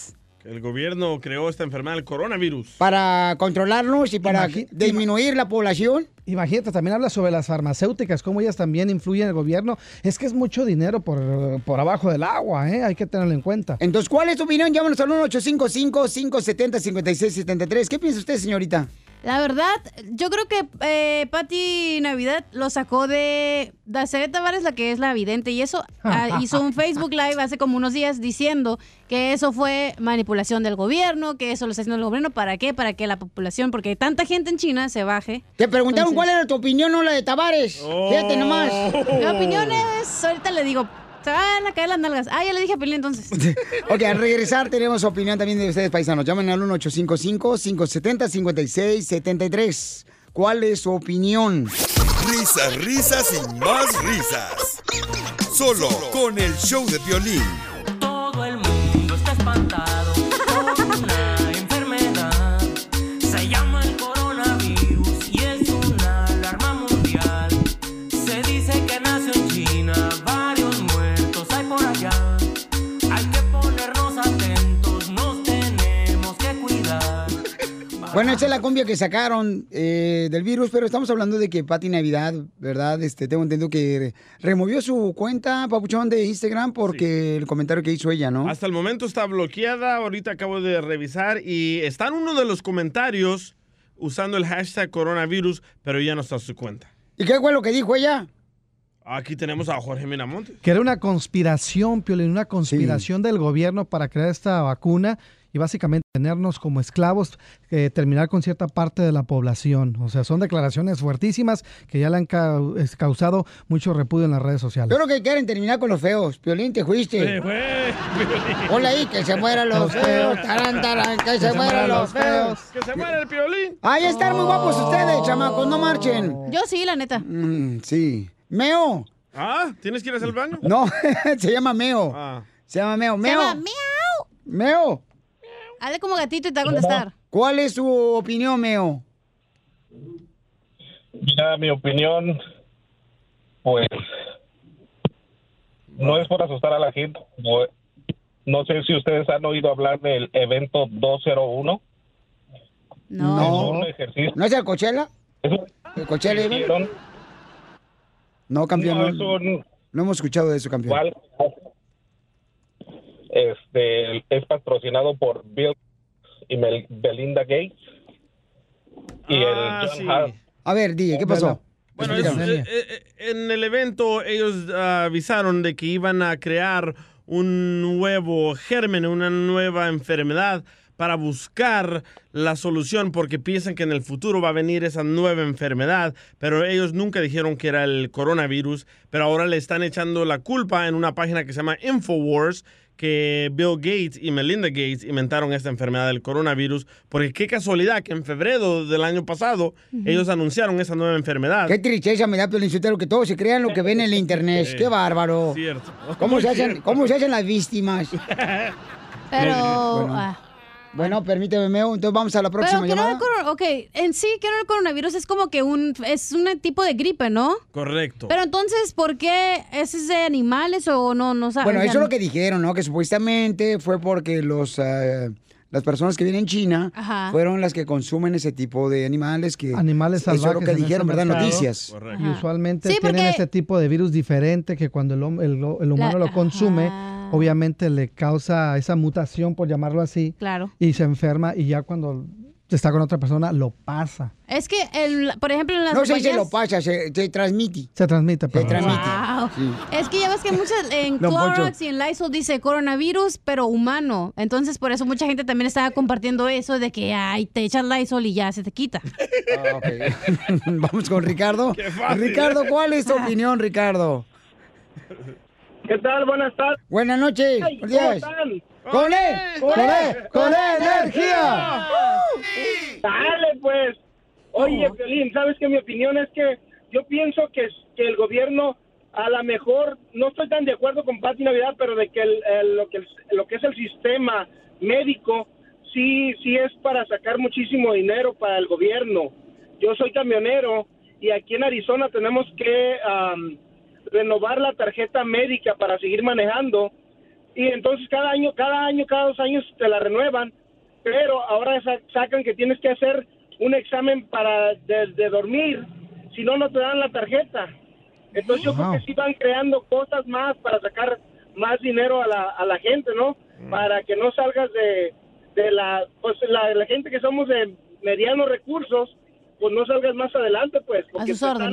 El gobierno creó esta enfermedad, el coronavirus. Para controlarnos y para Imagi- disminuir la población. Imagínate, también habla sobre las farmacéuticas, cómo ellas también influyen en el gobierno. Es que es mucho dinero por, por abajo del agua, ¿eh? Hay que tenerlo en cuenta. Entonces, ¿cuál es tu opinión? Llámanos al 1-855-570-5673. ¿Qué piensa usted, señorita? La verdad, yo creo que eh, Patti Navidad lo sacó de Daceret Tavares, la que es la vidente, y eso ah, hizo un Facebook Live hace como unos días diciendo que eso fue manipulación del gobierno, que eso lo está haciendo el gobierno. ¿Para qué? Para que la población, porque tanta gente en China se baje. Te preguntaron Entonces- cuál era tu opinión, no la de Tavares. Fíjate nomás. Mi opinión es, ahorita le digo, se van a caer las nalgas. Ah, ya le dije a Pili entonces. Ok, al regresar tenemos opinión también de ustedes, paisanos. Llamen al 1-855-570-5673. ¿Cuál es su opinión? Risas, risas y más risas. Solo con el show de violín. Esa es la cumbia que sacaron eh, del virus, pero estamos hablando de que Pati Navidad, ¿verdad? Este, tengo entendido que removió su cuenta, Papuchón, de Instagram porque el comentario que hizo ella, ¿no? Hasta el momento está bloqueada, ahorita acabo de revisar y está en uno de los comentarios usando el hashtag coronavirus, pero ya no está su cuenta. ¿Y qué fue lo que dijo ella? Aquí tenemos a Jorge Miramontes. Que era una conspiración, Piolín, una conspiración del gobierno para crear esta vacuna y básicamente tenernos como esclavos, eh, terminar con cierta parte de la población. O sea, son declaraciones fuertísimas que ya le han causado mucho repudio en las redes sociales. Yo creo que quieren terminar con los feos. Piolín, te fuiste. Hola ahí, que se mueran los Los feos. feos. Tarán, tarán, que, se, mueran los feos. Que se muera el piolín. Ahí están muy guapos ustedes, chamacos, no marchen. Yo sí, la neta. Mm, sí. Meo. Ah, ¿tienes que ir al baño? No, se llama Meo. Ah. Se llama Meo. Se Meo. llama. Meo. Hazle como gatito y te va a contestar. ¿Cuál es tu opinión, Meo? Mira, mi opinión, pues, no es por asustar a la gente. No, no sé si ustedes han oído hablar del evento 201. No. Es un ejercicio. ¿No es el Coachella? ¿El Coachella? Hicieron No, campeón. No, No, es un- no hemos escuchado de eso, campeón. igual, este, es patrocinado por Bill y Mel- Belinda Gates y Ah, el John sí. Hart. A ver, DJ, ¿qué pasó? Bueno, es- Explícanos. eh, eh, en el evento ellos ah, avisaron de que iban a crear un nuevo germen, una nueva enfermedad para buscar la solución porque piensan que en el futuro va a venir esa nueva enfermedad, pero ellos nunca dijeron que era el coronavirus, pero ahora le están echando la culpa en una página que se llama Infowars que Bill Gates y Melinda Gates inventaron esta enfermedad del coronavirus, porque qué casualidad que en febrero del año pasado ellos anunciaron esa nueva enfermedad. Qué tristeza me da, Piolín Sotelo, que todos se crean lo que ven en el internet. Qué bárbaro. Cierto. ¿Cómo se, hacen. ¿Cómo se hacen las víctimas? Pero. Bueno, ah. Bueno, permíteme, Meo. Entonces vamos a la Pero próxima no llamada. el ok, en sí, que no el coronavirus es como que un, es un tipo de gripe, ¿no? Correcto. Pero entonces, ¿por qué es de animales o no, no sabes? Bueno, eso es lo que dijeron, ¿no? Que supuestamente fue porque los ah, las personas que vienen en China Ajá. fueron las que consumen ese tipo de animales que Animales eso es salvajes. lo que dijeron, ¿verdad? mercado. Noticias. Y usualmente Sí, tienen porque- este tipo de virus diferente que cuando el, el- el humano lo consume, obviamente le causa esa mutación, por llamarlo así. Claro. Y se enferma y ya cuando está con otra persona lo pasa. Es que, el, por ejemplo, en las No se dice huellas- lo pasa, se, se transmite. Se transmite. Se perdón. transmite. Wow. Sí. Es que ya ves que muchas en. Clorox y en Lysol dice coronavirus, pero humano. Entonces, por eso mucha gente también estaba compartiendo eso de que, ay, te echas Lysol y ya se te quita. Ah. Vamos con Ricardo. fácil. Ricardo, ¿cuál es tu opinión, Ricardo? ¿Qué tal? Buenas tardes. Buenas noches. Ay, días. ¿Cómo están? ¡Con él! ¡Con él! ¡Con él, energía! Dale, pues. Oye, Piolín, ¿sabes que Mi opinión es que yo pienso que, que el gobierno, a lo mejor, no estoy tan de acuerdo con Pati Navidad, pero de que, el- el- lo, que el- lo que es el sistema médico, sí, sí es para sacar muchísimo dinero para el gobierno. Yo soy camionero y aquí en Arizona tenemos que am, renovar la tarjeta médica para seguir manejando y entonces cada año, cada año, cada dos años te la renuevan, pero ahora sa- sacan que tienes que hacer un examen para de, de dormir, si no, no te dan la tarjeta. Entonces yo creo que sí van creando cosas más para sacar más dinero a la, a la gente, ¿no? Para que no salgas de, de la, pues la, la gente que somos de medianos recursos, pues no salgas más adelante, pues, porque sus te están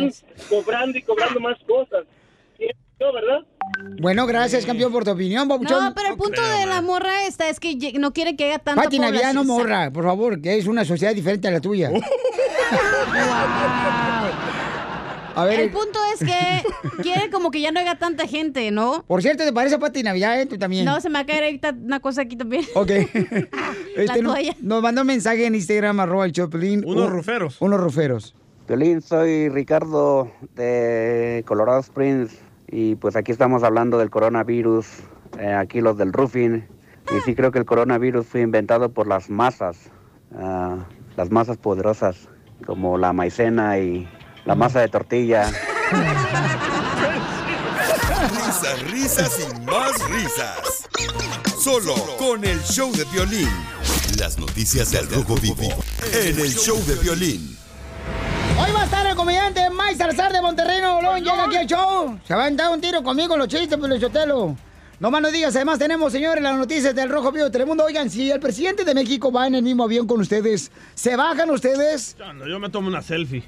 cobrando y cobrando más cosas. ¿Pienso yo, ¿verdad? Bueno, gracias, campeón, por tu opinión, Papuchón. No, pero el punto de la morra esta es que no quiere que haya tanta Pati Navidad, no morra, por favor, que es una sociedad diferente a la tuya. A ver, El punto es que quiere como que ya no haya tanta gente, ¿no? por cierto, ¿te parece a Pati Navidad, eh? Tú también. No, se me va a caer ahorita una cosa aquí también. Ok. Este, no- nos mandó un mensaje en Instagram, arroba el Choplin. Unos ruferos. Unos ruferos. Piolín, soy Ricardo de Colorado Springs y pues aquí estamos hablando del coronavirus, eh, aquí los del roofing. Y sí creo que el coronavirus fue inventado por las masas, ah, las masas poderosas, como la maicena y la masa de tortilla. Risas, risas y más risas. Solo con el show de violín. Las noticias del Rojo Vivo en el show de violín. Comediante Mike Salazar de Monterrey, Nuevo León. Llega aquí al show. Se va a dar un tiro conmigo en los chistes, Pelichotelo. No más no digas, además tenemos, señores, las noticias del Rojo Vivo de Telemundo. Oigan, si el presidente de México va en el mismo avión con ustedes, ¿se bajan ustedes? Cuando yo me tomo una selfie.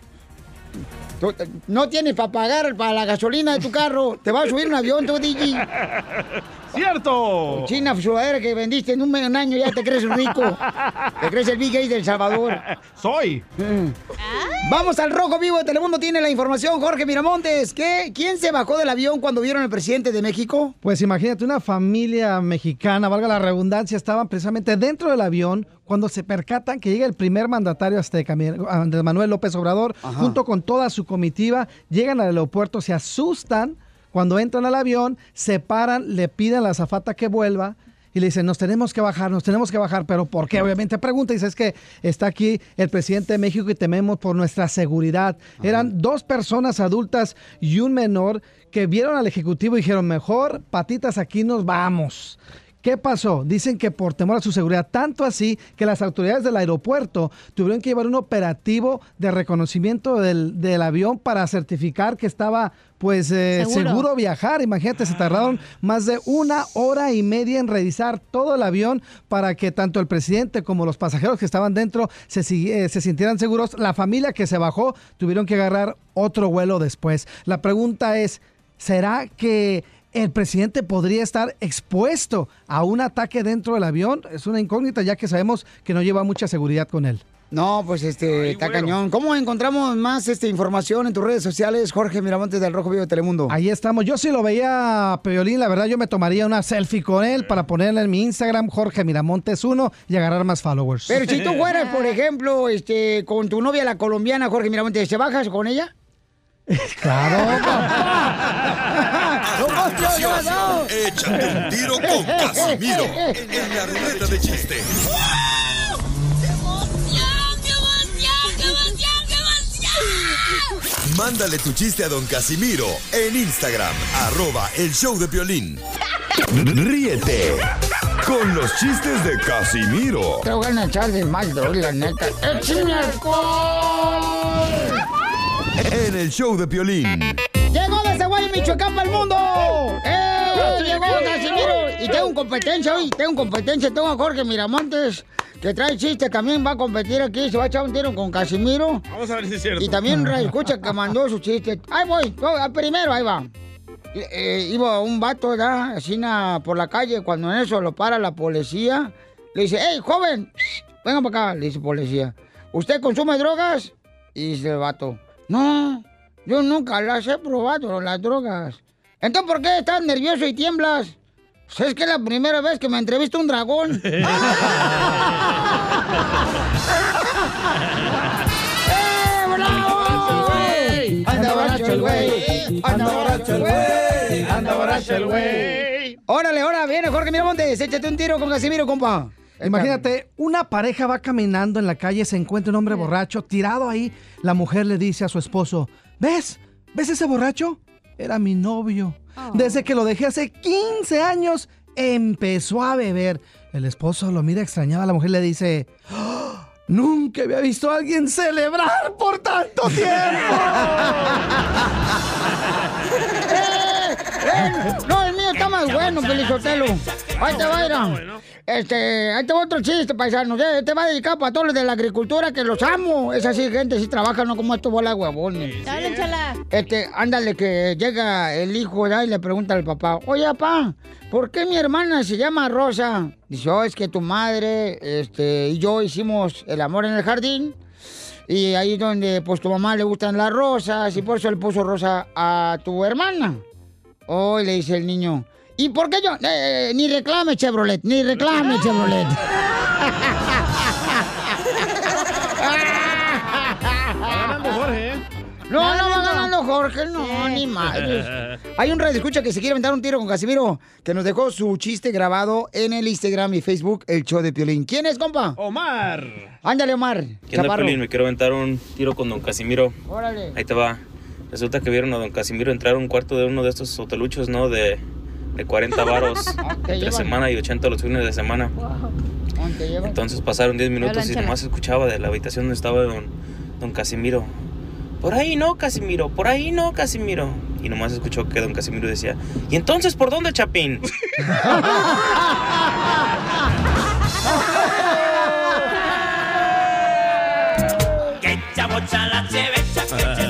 Tú, eh, No tienes para pagar para la gasolina de tu carro. Te vas a subir un avión, tú, DJ. ¡Cierto! China sudadera que vendiste en un medio año ya te crees rico. Te crees el Big Gay del Salvador. Soy. Vamos al Rojo Vivo de Telemundo. Tiene la información Jorge Miramontes. ¿Qué? ¿Quién se bajó del avión cuando vieron al presidente de México? Pues imagínate, una familia mexicana, valga la redundancia, estaban precisamente dentro del avión cuando se percatan que llega el primer mandatario azteca, Andrés Manuel López Obrador, Ajá. junto con toda su comitiva, llegan al aeropuerto, se asustan, cuando entran al avión, se paran, le piden a la azafata que vuelva. Y le dicen, nos tenemos que bajar, nos tenemos que bajar, pero ¿por qué? Obviamente pregunta, y dice, es que está aquí el presidente de México y tememos por nuestra seguridad. Eran dos personas adultas y un menor que vieron al ejecutivo y dijeron, mejor patitas aquí nos vamos. ¿Qué pasó? Dicen que por temor a su seguridad, tanto así que las autoridades del aeropuerto tuvieron que llevar un operativo de reconocimiento del, del avión para certificar que estaba pues eh, Seguro. seguro. viajar. Imagínate, se tardaron más de una hora y media en revisar todo el avión para que tanto el presidente como los pasajeros que estaban dentro se, eh, se sintieran seguros. La familia que se bajó tuvieron que agarrar otro vuelo después. La pregunta es, ¿será que el presidente podría estar expuesto a un ataque dentro del avión? Es una incógnita ya que sabemos que no lleva mucha seguridad con él. No, pues este, está cañón. ¿Cómo encontramos más este, información en tus redes sociales, Jorge Miramontes del Rojo Vivo de Telemundo? Ahí estamos. Yo si lo veía a Peolín, la verdad yo me tomaría una selfie con él para ponerla en mi Instagram, Jorge Miramontes 1, y agarrar más followers. Pero si tú fueras, por ejemplo, este, con tu novia, la colombiana, Jorge Miramontes, ¿te bajas con ella? Claro. ¡No, yo, yo, no! Échate un tiro con Casimiro en la ruleta de chiste. Mándale tu chiste a don Casimiro en Instagram, arroba el show de violín. Ríete con los chistes de Casimiro Te voy a echar de mal, la neta. ¡Échame alcohol! en el show de violín. ¡Llegó de Zaguay, Michoacán, para el mundo! ¡Eh! ¡Llegó Casimiro! Y tengo competencia hoy, tengo competencia. Tengo a Jorge Miramontes, que trae chiste, también va a competir aquí. Se va a echar un tiro con Casimiro. Vamos a ver si es cierto. Y también escucha que mandó su chiste. Ahí voy, primero, ahí va. Eh, iba un vato, ¿verdad? Así na- por la calle, cuando en eso lo para la policía. Le dice, hey, joven, venga para acá, le dice policía. ¿Usted consume drogas? Y dice el vato, no, yo nunca las he probado, las drogas. Entonces, ¿por qué estás nervioso y tiemblas? Pues es que es la primera vez que me entrevista un dragón. ¡Eh, bravo! Anda borracho el güey, anda borracho el güey, anda borracho el güey. Órale, ahora viene Jorge Miramontes, échate un tiro con Casimiro, compa. Imagínate, una pareja va caminando en la calle, se encuentra un hombre borracho tirado ahí. La mujer le dice a su esposo, ¿ves? ¿Ves ese borracho? Era mi novio. Desde que lo dejé hace 15 años, empezó a beber. El esposo lo mira extrañado, la mujer le dice, "¡Ah! nunca había visto a alguien celebrar por tanto tiempo. ¡Eh! No, el mío está más bueno, Pelizotelo. Ahí te va. Este, ahí te va otro chiste, paisano. Te te va a dedicar para todos los de la agricultura que los amo. Es así, gente, sí trabaja, no como estos bolas de huevones. Dale, chala. Este, ándale, que llega el hijo ¿verdad? y le pregunta al papá, oye, papá, ¿por qué mi hermana se llama Rosa? Dice, oh, es que tu madre este, y yo hicimos el amor en el jardín. Y ahí donde, pues, tu mamá le gustan las rosas y por eso le puso rosa a tu hermana. Oh, y le dice el niño, ¿y por qué yo? Eh, eh, ni reclame, Chevrolet, ni reclame, Chevrolet. ganando Jorge, ¿eh? No, no va ganando Jorge, no, ni madres. Hay un radio escucha que se quiere aventar un tiro con Casimiro, que nos dejó su chiste grabado en el Instagram y Facebook, el show de Piolín. ¿Quién es, compa? Omar. Ándale, Omar. ¿Qué onda. Piolín? Me quiero aventar un tiro con don Casimiro. Órale. Ahí te va. Resulta que vieron a don Casimiro entrar a un cuarto de uno de estos hoteluchos, ¿no? De, de 40 varos entre llevan. semana y 80 los fines de semana. ¿Dónde llevan? Entonces pasaron 10 minutos y nomás escuchaba de la habitación donde estaba don, don Casimiro. Por ahí no, Casimiro, por ahí no, Casimiro. Y nomás escuchó que don Casimiro decía, ¿y entonces por dónde, Chapín? Que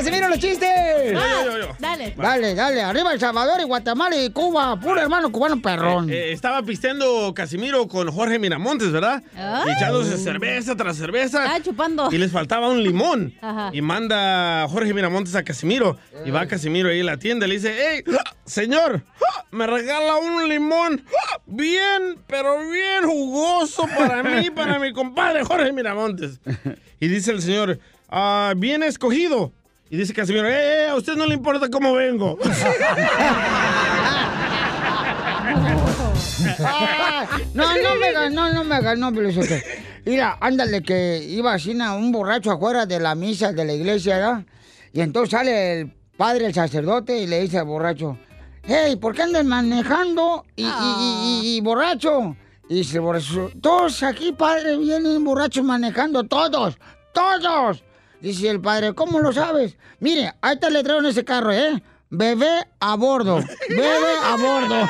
Casimiro los chistes? Yo, yo, yo. Dale. Dale, dale, arriba El Salvador y Guatemala y Cuba, puro hermano cubano perrón. Eh, estaba pisteando Casimiro con Jorge Miramontes, ¿verdad? Ay. Echándose cerveza tras cerveza. Estaba chupando. Y les faltaba un limón. Ajá. Y manda Jorge Miramontes a Casimiro. Y va Casimiro ahí a la tienda y le dice, hey, señor, me regala un limón bien, pero bien jugoso para mí, para mi compadre Jorge Miramontes. Y dice el señor, "Ah, bien escogido. Y dice Casimiro, eh, eh, a usted no le importa cómo vengo. Ah, no, no me ganó, no me ganó. Mira, ándale, que iba así un borracho afuera de la misa de la iglesia, ¿verdad? Y entonces sale el padre, el sacerdote, y le dice al borracho, hey, ¿por qué andas manejando y, y- y- y- y borracho? Y dice el borracho, todos aquí, padre, vienen borrachos manejando, todos, todos. Dice el padre, ¿cómo lo sabes? Mire, ahí está el letrero en ese carro, ¿eh? Bebé a bordo, bebé a bordo.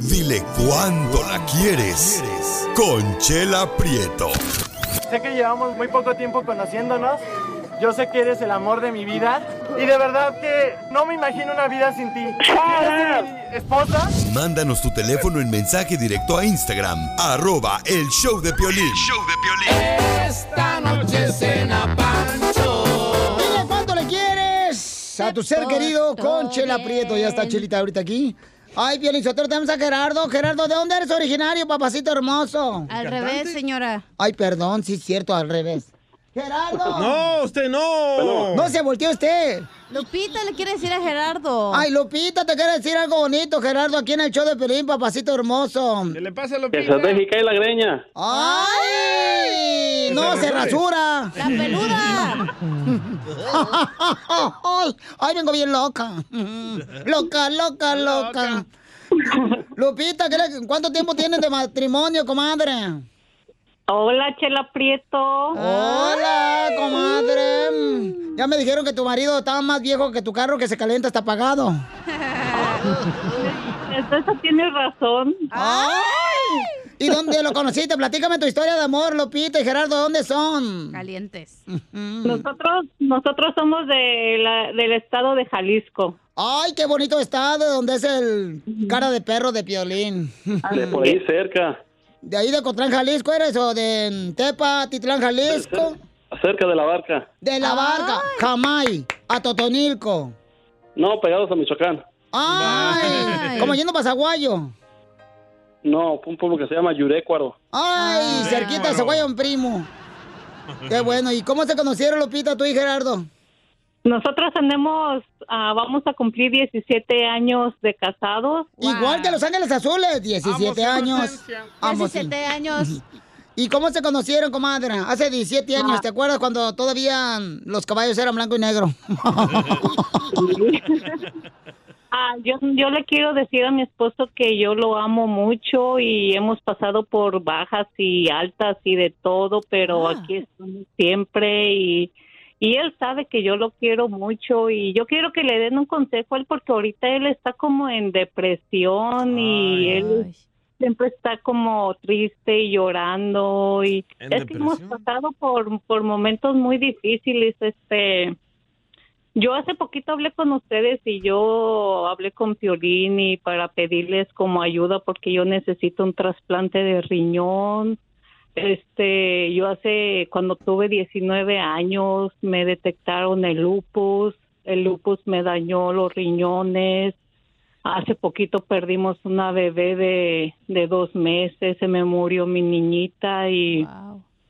Dile cuándo la quieres. Conchela Prieto. Sé que llevamos muy poco tiempo conociéndonos. Yo sé que eres el amor de mi vida. Y de verdad que no me imagino una vida sin ti. ¿Quieres ser mi esposa? Mándanos tu teléfono en mensaje directo a Instagram, arroba el show de Piolín. Esta noche cena Pancho. Dile cuánto le quieres a tu ser querido con Chela Prieto. Ya está Chelita ahorita aquí. Ay, Piolín Sotero, tenemos a Gerardo. Gerardo, ¿de dónde eres originario, papacito hermoso? Al revés, señora. Ay, perdón, sí es cierto, al revés. ¡Gerardo! No, usted no. No se volteó usted. Lupita le quiere decir a Gerardo. Ay, Lupita, te quiere decir algo bonito, Gerardo, aquí en el show de Pelín, papacito hermoso. ¿Qué le pasa a Que se deje caer la greña. ¡Ay! No, se rasura. La peluda. Ay, vengo bien loca. Loca, loca, loca. Lupita, ¿qué le- ¿cuánto tiempo tienen de matrimonio, comadre? Hola, Chela Prieto. Hola, comadre. Ya me dijeron que tu marido estaba más viejo que tu carro que se calienta hasta apagado. Eso tienes razón. ¡Ay! ¿Y dónde lo conociste? Platícame tu historia de amor, Lupita y Gerardo, ¿dónde son? Calientes. Nosotros, nosotros somos de la- del estado de Jalisco. Ay, qué bonito estado, donde es el cara de perro de Piolín. De por ahí cerca. ¿De ahí de Cotlán, Jalisco eres o de Tepa, Titlán, Jalisco? Cerca de la barca. De la barca, Jamay, a Totonilco. No, pegados a Michoacán. Ay, como yendo para Zaguayo. No, un pueblo que se llama Yurécuaro. Ay, cerquita de Zaguayo, un primo. Qué bueno, ¿y cómo se conocieron, Lupita, tú y Gerardo? Nosotros tenemos, ah, vamos a cumplir 17 años de casados. Igual que Los Ángeles Azules, 17 años. Ambos, sí. 17 años. ¿Y cómo se conocieron, comadre? Hace 17 años, Ah. ¿te acuerdas cuando todavía los caballos eran blanco y negro? Ah, yo, yo le quiero decir a mi esposo que yo lo amo mucho y hemos pasado por bajas y altas y de todo, pero aquí estamos siempre y, y él sabe que yo lo quiero mucho y yo quiero que le den un consejo a él porque ahorita él está como en depresión y él siempre está como triste y llorando y ¿En es que hemos pasado por, por momentos muy difíciles, este... Yo hace poquito hablé con ustedes y yo hablé con Piolín y para pedirles como ayuda porque yo necesito un trasplante de riñón. Este, yo hace cuando tuve 19 años me detectaron el lupus, el lupus me dañó los riñones. Hace poquito perdimos una bebé de, de dos meses, se me murió mi niñita y,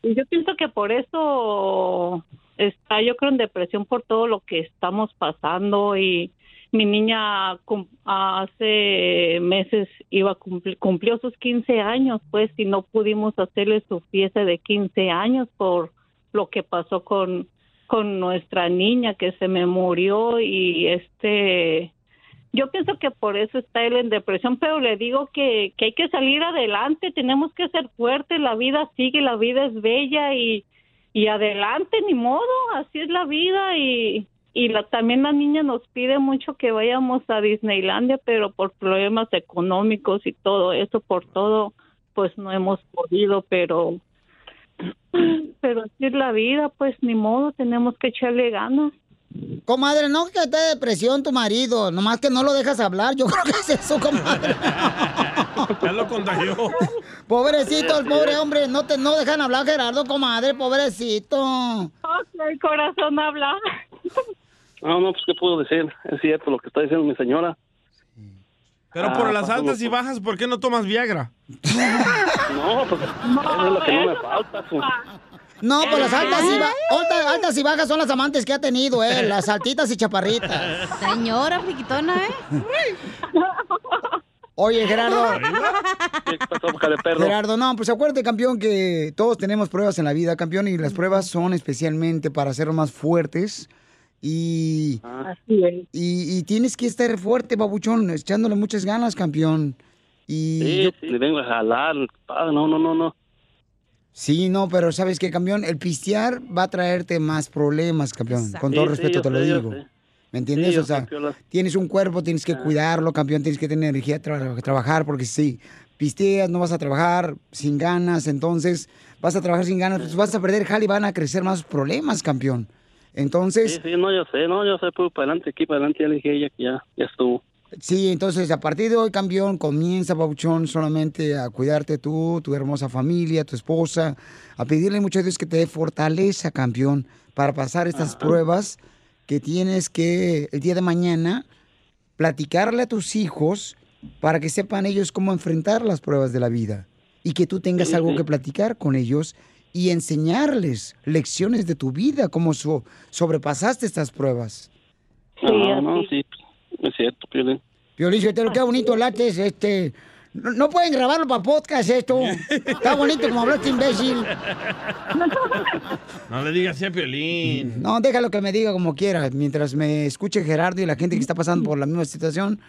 y yo pienso que por eso está yo creo en depresión por todo lo que estamos pasando y mi niña hace meses iba a cumplió sus 15 años, pues, y no pudimos hacerle su fiesta de 15 años por lo que pasó con, con nuestra niña que se me murió y este yo pienso que por eso está él en depresión, pero le digo que, que hay que salir adelante, tenemos que ser fuertes, la vida sigue, la vida es bella y, y adelante, ni modo, así es la vida y, y la, también la niña nos pide mucho que vayamos a Disneylandia, pero por problemas económicos y todo eso, por todo, pues no hemos podido, pero pero así es la vida, pues ni modo, tenemos que echarle ganas. Comadre, no que te dé depresión tu marido, nomás que no lo dejas hablar. Yo creo que es eso, comadre. Ya lo contagió. Pobrecito, el pobre hombre, no te no dejan hablar Gerardo, comadre, pobrecito. El corazón habla. No, no, pues qué puedo decir. Es cierto lo que está diciendo mi señora. Pero por Ah, las altas y bajas, ¿por qué no tomas Viagra? No, pues eso es lo que no me falta. pues. No, pues las altas y, ba- alta- altas y bajas son las amantes que ha tenido, eh, las altitas y chaparritas. Señora friquitona, ¿eh? Oye, Gerardo. ¿Qué pasó, boca de perro? Gerardo, no, pues acuérdate, campeón, que todos tenemos pruebas en la vida, campeón, y las pruebas son especialmente para hacernos más fuertes. Y, y, y tienes que estar fuerte, babuchón, echándole muchas ganas, campeón. Y Sí, yo- sí, le vengo a jalar. Ah, no, no, no, no. Sí, no, pero ¿sabes qué, campeón? El pistear va a traerte más problemas, campeón. Con todo Sí, respeto te lo sé, digo. ¿Me entiendes? Sí, o sea, tienes un cuerpo, tienes que cuidarlo, campeón, tienes que tener energía de tra- trabajar, porque si pisteas, no vas a trabajar sin ganas, entonces vas a trabajar sin ganas, pues vas a perder jale y van a crecer más problemas, campeón. Entonces, Sí, sí, no, yo sé, no, yo sé, pues para adelante, aquí para adelante, ya le dije a ella que ya, ya estuvo. Sí, entonces a partir de hoy, campeón, comienza, Bauchón, solamente a cuidarte tú, tu hermosa familia, tu esposa, a pedirle mucho a Dios que te dé fortaleza, campeón, para pasar estas pruebas que tienes que el día de mañana platicarle a tus hijos para que sepan ellos cómo enfrentar las pruebas de la vida y que tú tengas Sí, algo sí. que platicar con ellos y enseñarles lecciones de tu vida, cómo so- sobrepasaste estas pruebas. no, no, sí, es cierto, Piolín. Piolín, te lo queda bonito lates, este. No, no pueden grabarlo para podcast esto. Está bonito como hablaste, imbécil. No le digas así a Piolín. No, déjalo que me diga como quiera. Mientras me escuche Gerardo y la gente que está pasando por la misma situación.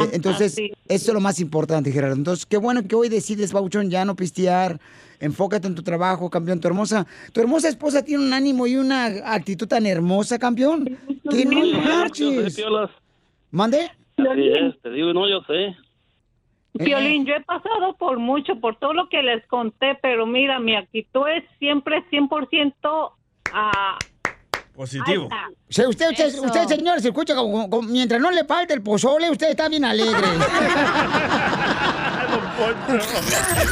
Eh, Entonces, eso es lo más importante, Gerardo. Entonces, qué bueno que hoy decides, Bauchón, ya no pistear. Enfócate en tu trabajo, campeón. Tu hermosa, tu hermosa esposa tiene un ánimo y una actitud tan hermosa, campeón. Que no marches. ¿Mande? Así es, te digo, no, yo sé. Violín, yo he pasado por mucho, por todo lo que les conté, pero mira, mi actitud es siempre 100% a... Positivo. Usted, usted, usted, señor, se escucha como, como- mientras no le falte el pozole, usted está bien alegre.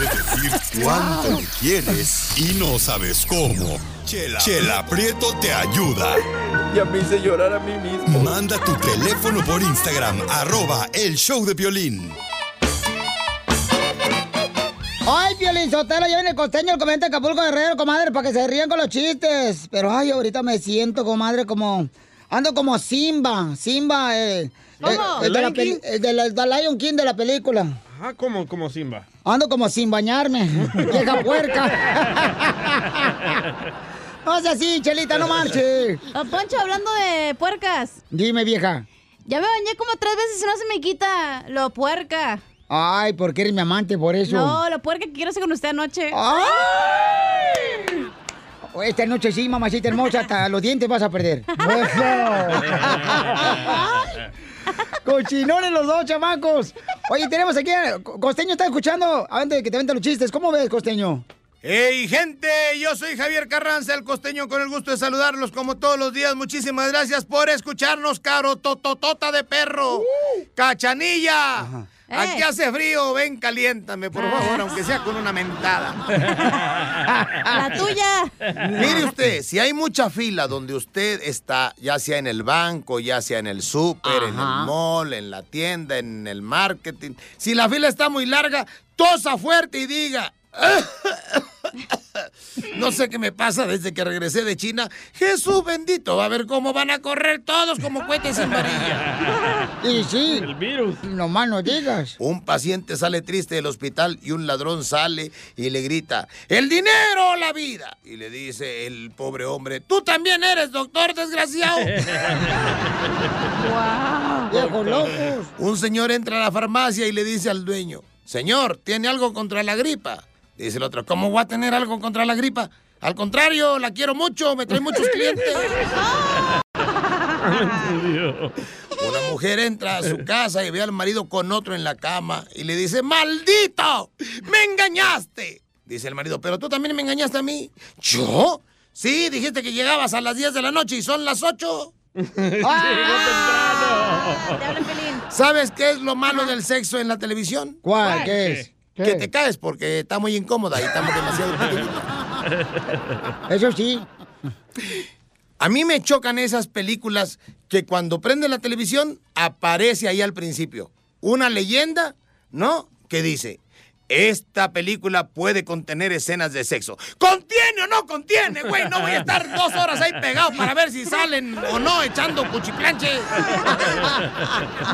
decir cuánto le quieres y no sabes cómo. Chela, Chela Prieto te ayuda. Ya me hice llorar a mí mismo. Manda tu teléfono por Instagram, arroba el show de violín. Ay, Piolín Sotelo, ya viene el costeño, el comediante de Acapulco Guerrero, comadre, para que se rían con los chistes. Pero, ay, ahorita me siento, comadre, como... Ando como Simba, Simba, eh, ¿Cómo? eh, el, de la ¿Lion peli- King? el de la, Lion King de la película. Ajá, como, como Simba. Ando como sin bañarme, vieja puerca. No sea así, Chelita, no marche. Don Poncho, hablando de puercas. Dime, vieja. Ya me bañé como tres veces y no se me quita lo puerca. Ay, porque eres mi amante, por eso. No, lo puerca que quiero hacer con usted anoche. Esta noche sí, mamacita hermosa, hasta los dientes vas a perder. Cochinones los dos, chamacos. Oye, tenemos aquí, a- Costeño está escuchando, antes de que te venten los chistes. ¿Cómo ves, Costeño? Hey gente, yo soy Javier Carranza, el costeño, con el gusto de saludarlos como todos los días. Muchísimas gracias por escucharnos, caro tototota de perro. Cachanilla, aquí Eh. hace frío, ven, caliéntame, por favor, aunque sea con una mentada. La tuya. Mire usted, si hay mucha fila donde usted está, ya sea en el banco, ya sea en el súper, en el mall, en la tienda, en el marketing, si la fila está muy larga, tosa fuerte y diga... No no sé qué me pasa desde que regresé de China. Jesús bendito, a ver cómo van a correr todos como cohetes sin varilla. Y sí. El virus. No más no digas. Un paciente sale triste del hospital y un ladrón sale y le grita, ¡El dinero o la vida! Y le dice el pobre hombre, ¡Tú también eres doctor, desgraciado! Viejos locos. Un señor entra a la farmacia y le dice al dueño, Señor, ¿tiene algo contra la gripa? Dice el otro, ¿cómo voy a tener algo contra la gripa? Al contrario, la quiero mucho, me trae muchos clientes. Una mujer entra a su casa y ve al marido con otro en la cama y le dice, ¡Maldito! ¡Me engañaste! Dice el marido, pero tú también me engañaste a mí. ¿Yo? Sí, dijiste que llegabas a las 10 de la noche y son las 8. ¿Sabes qué es lo malo del sexo en la televisión? ¿Cuál? ¿Qué es? Que te caes porque está muy incómoda y estamos demasiado. Eso sí. A mí me chocan esas películas que cuando prende la televisión aparece ahí al principio una leyenda, ¿no? Que dice, esta película puede contener escenas de sexo. ¿Contiene o no contiene, güey? No voy a estar dos horas ahí pegado para ver si salen o no echando cuchiplanche.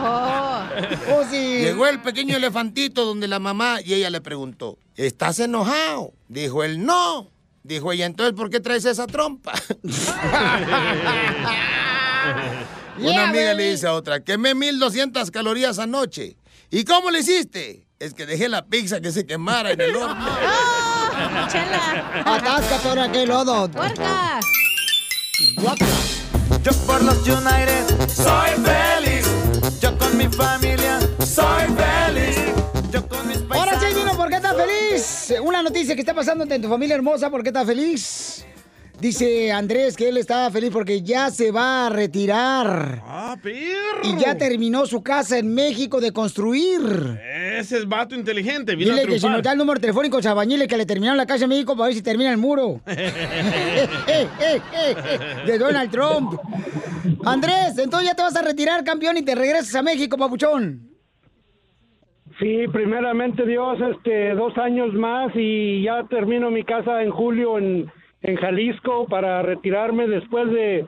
Oh, sí. Llegó el pequeño elefantito donde la mamá y ella le preguntó, ¿estás enojado? Dijo él, no. Dijo ella, entonces, ¿por qué traes esa trompa? Una amiga le dice a otra, quemé 1200 calorías anoche. ¿Y cómo le hiciste? Es que dejé la pizza que se quemara en el horno. Chela. Atáscate ahora que lodo. ¡Puerca! Yo por los United soy feliz. Yo con mi familia soy feliz. Yo con mis Ahora sí, dino, ¿por qué estás feliz? Una noticia que está pasando en tu familia hermosa, ¿por qué estás feliz? Dice Andrés que él está feliz porque ya se va a retirar. ¡Ah, perro! Y ya terminó su casa en México de construir. Ese es vato inteligente, vino Dile a que si nos da el número telefónico a los albañiles que le terminaron la casa en México para ver si termina el muro. de Donald Trump. Andrés, entonces ya te vas a retirar, campeón, y te regresas a México, papuchón. Sí, primeramente Dios, este, dos años más y ya termino mi casa en julio en, en Jalisco para retirarme después de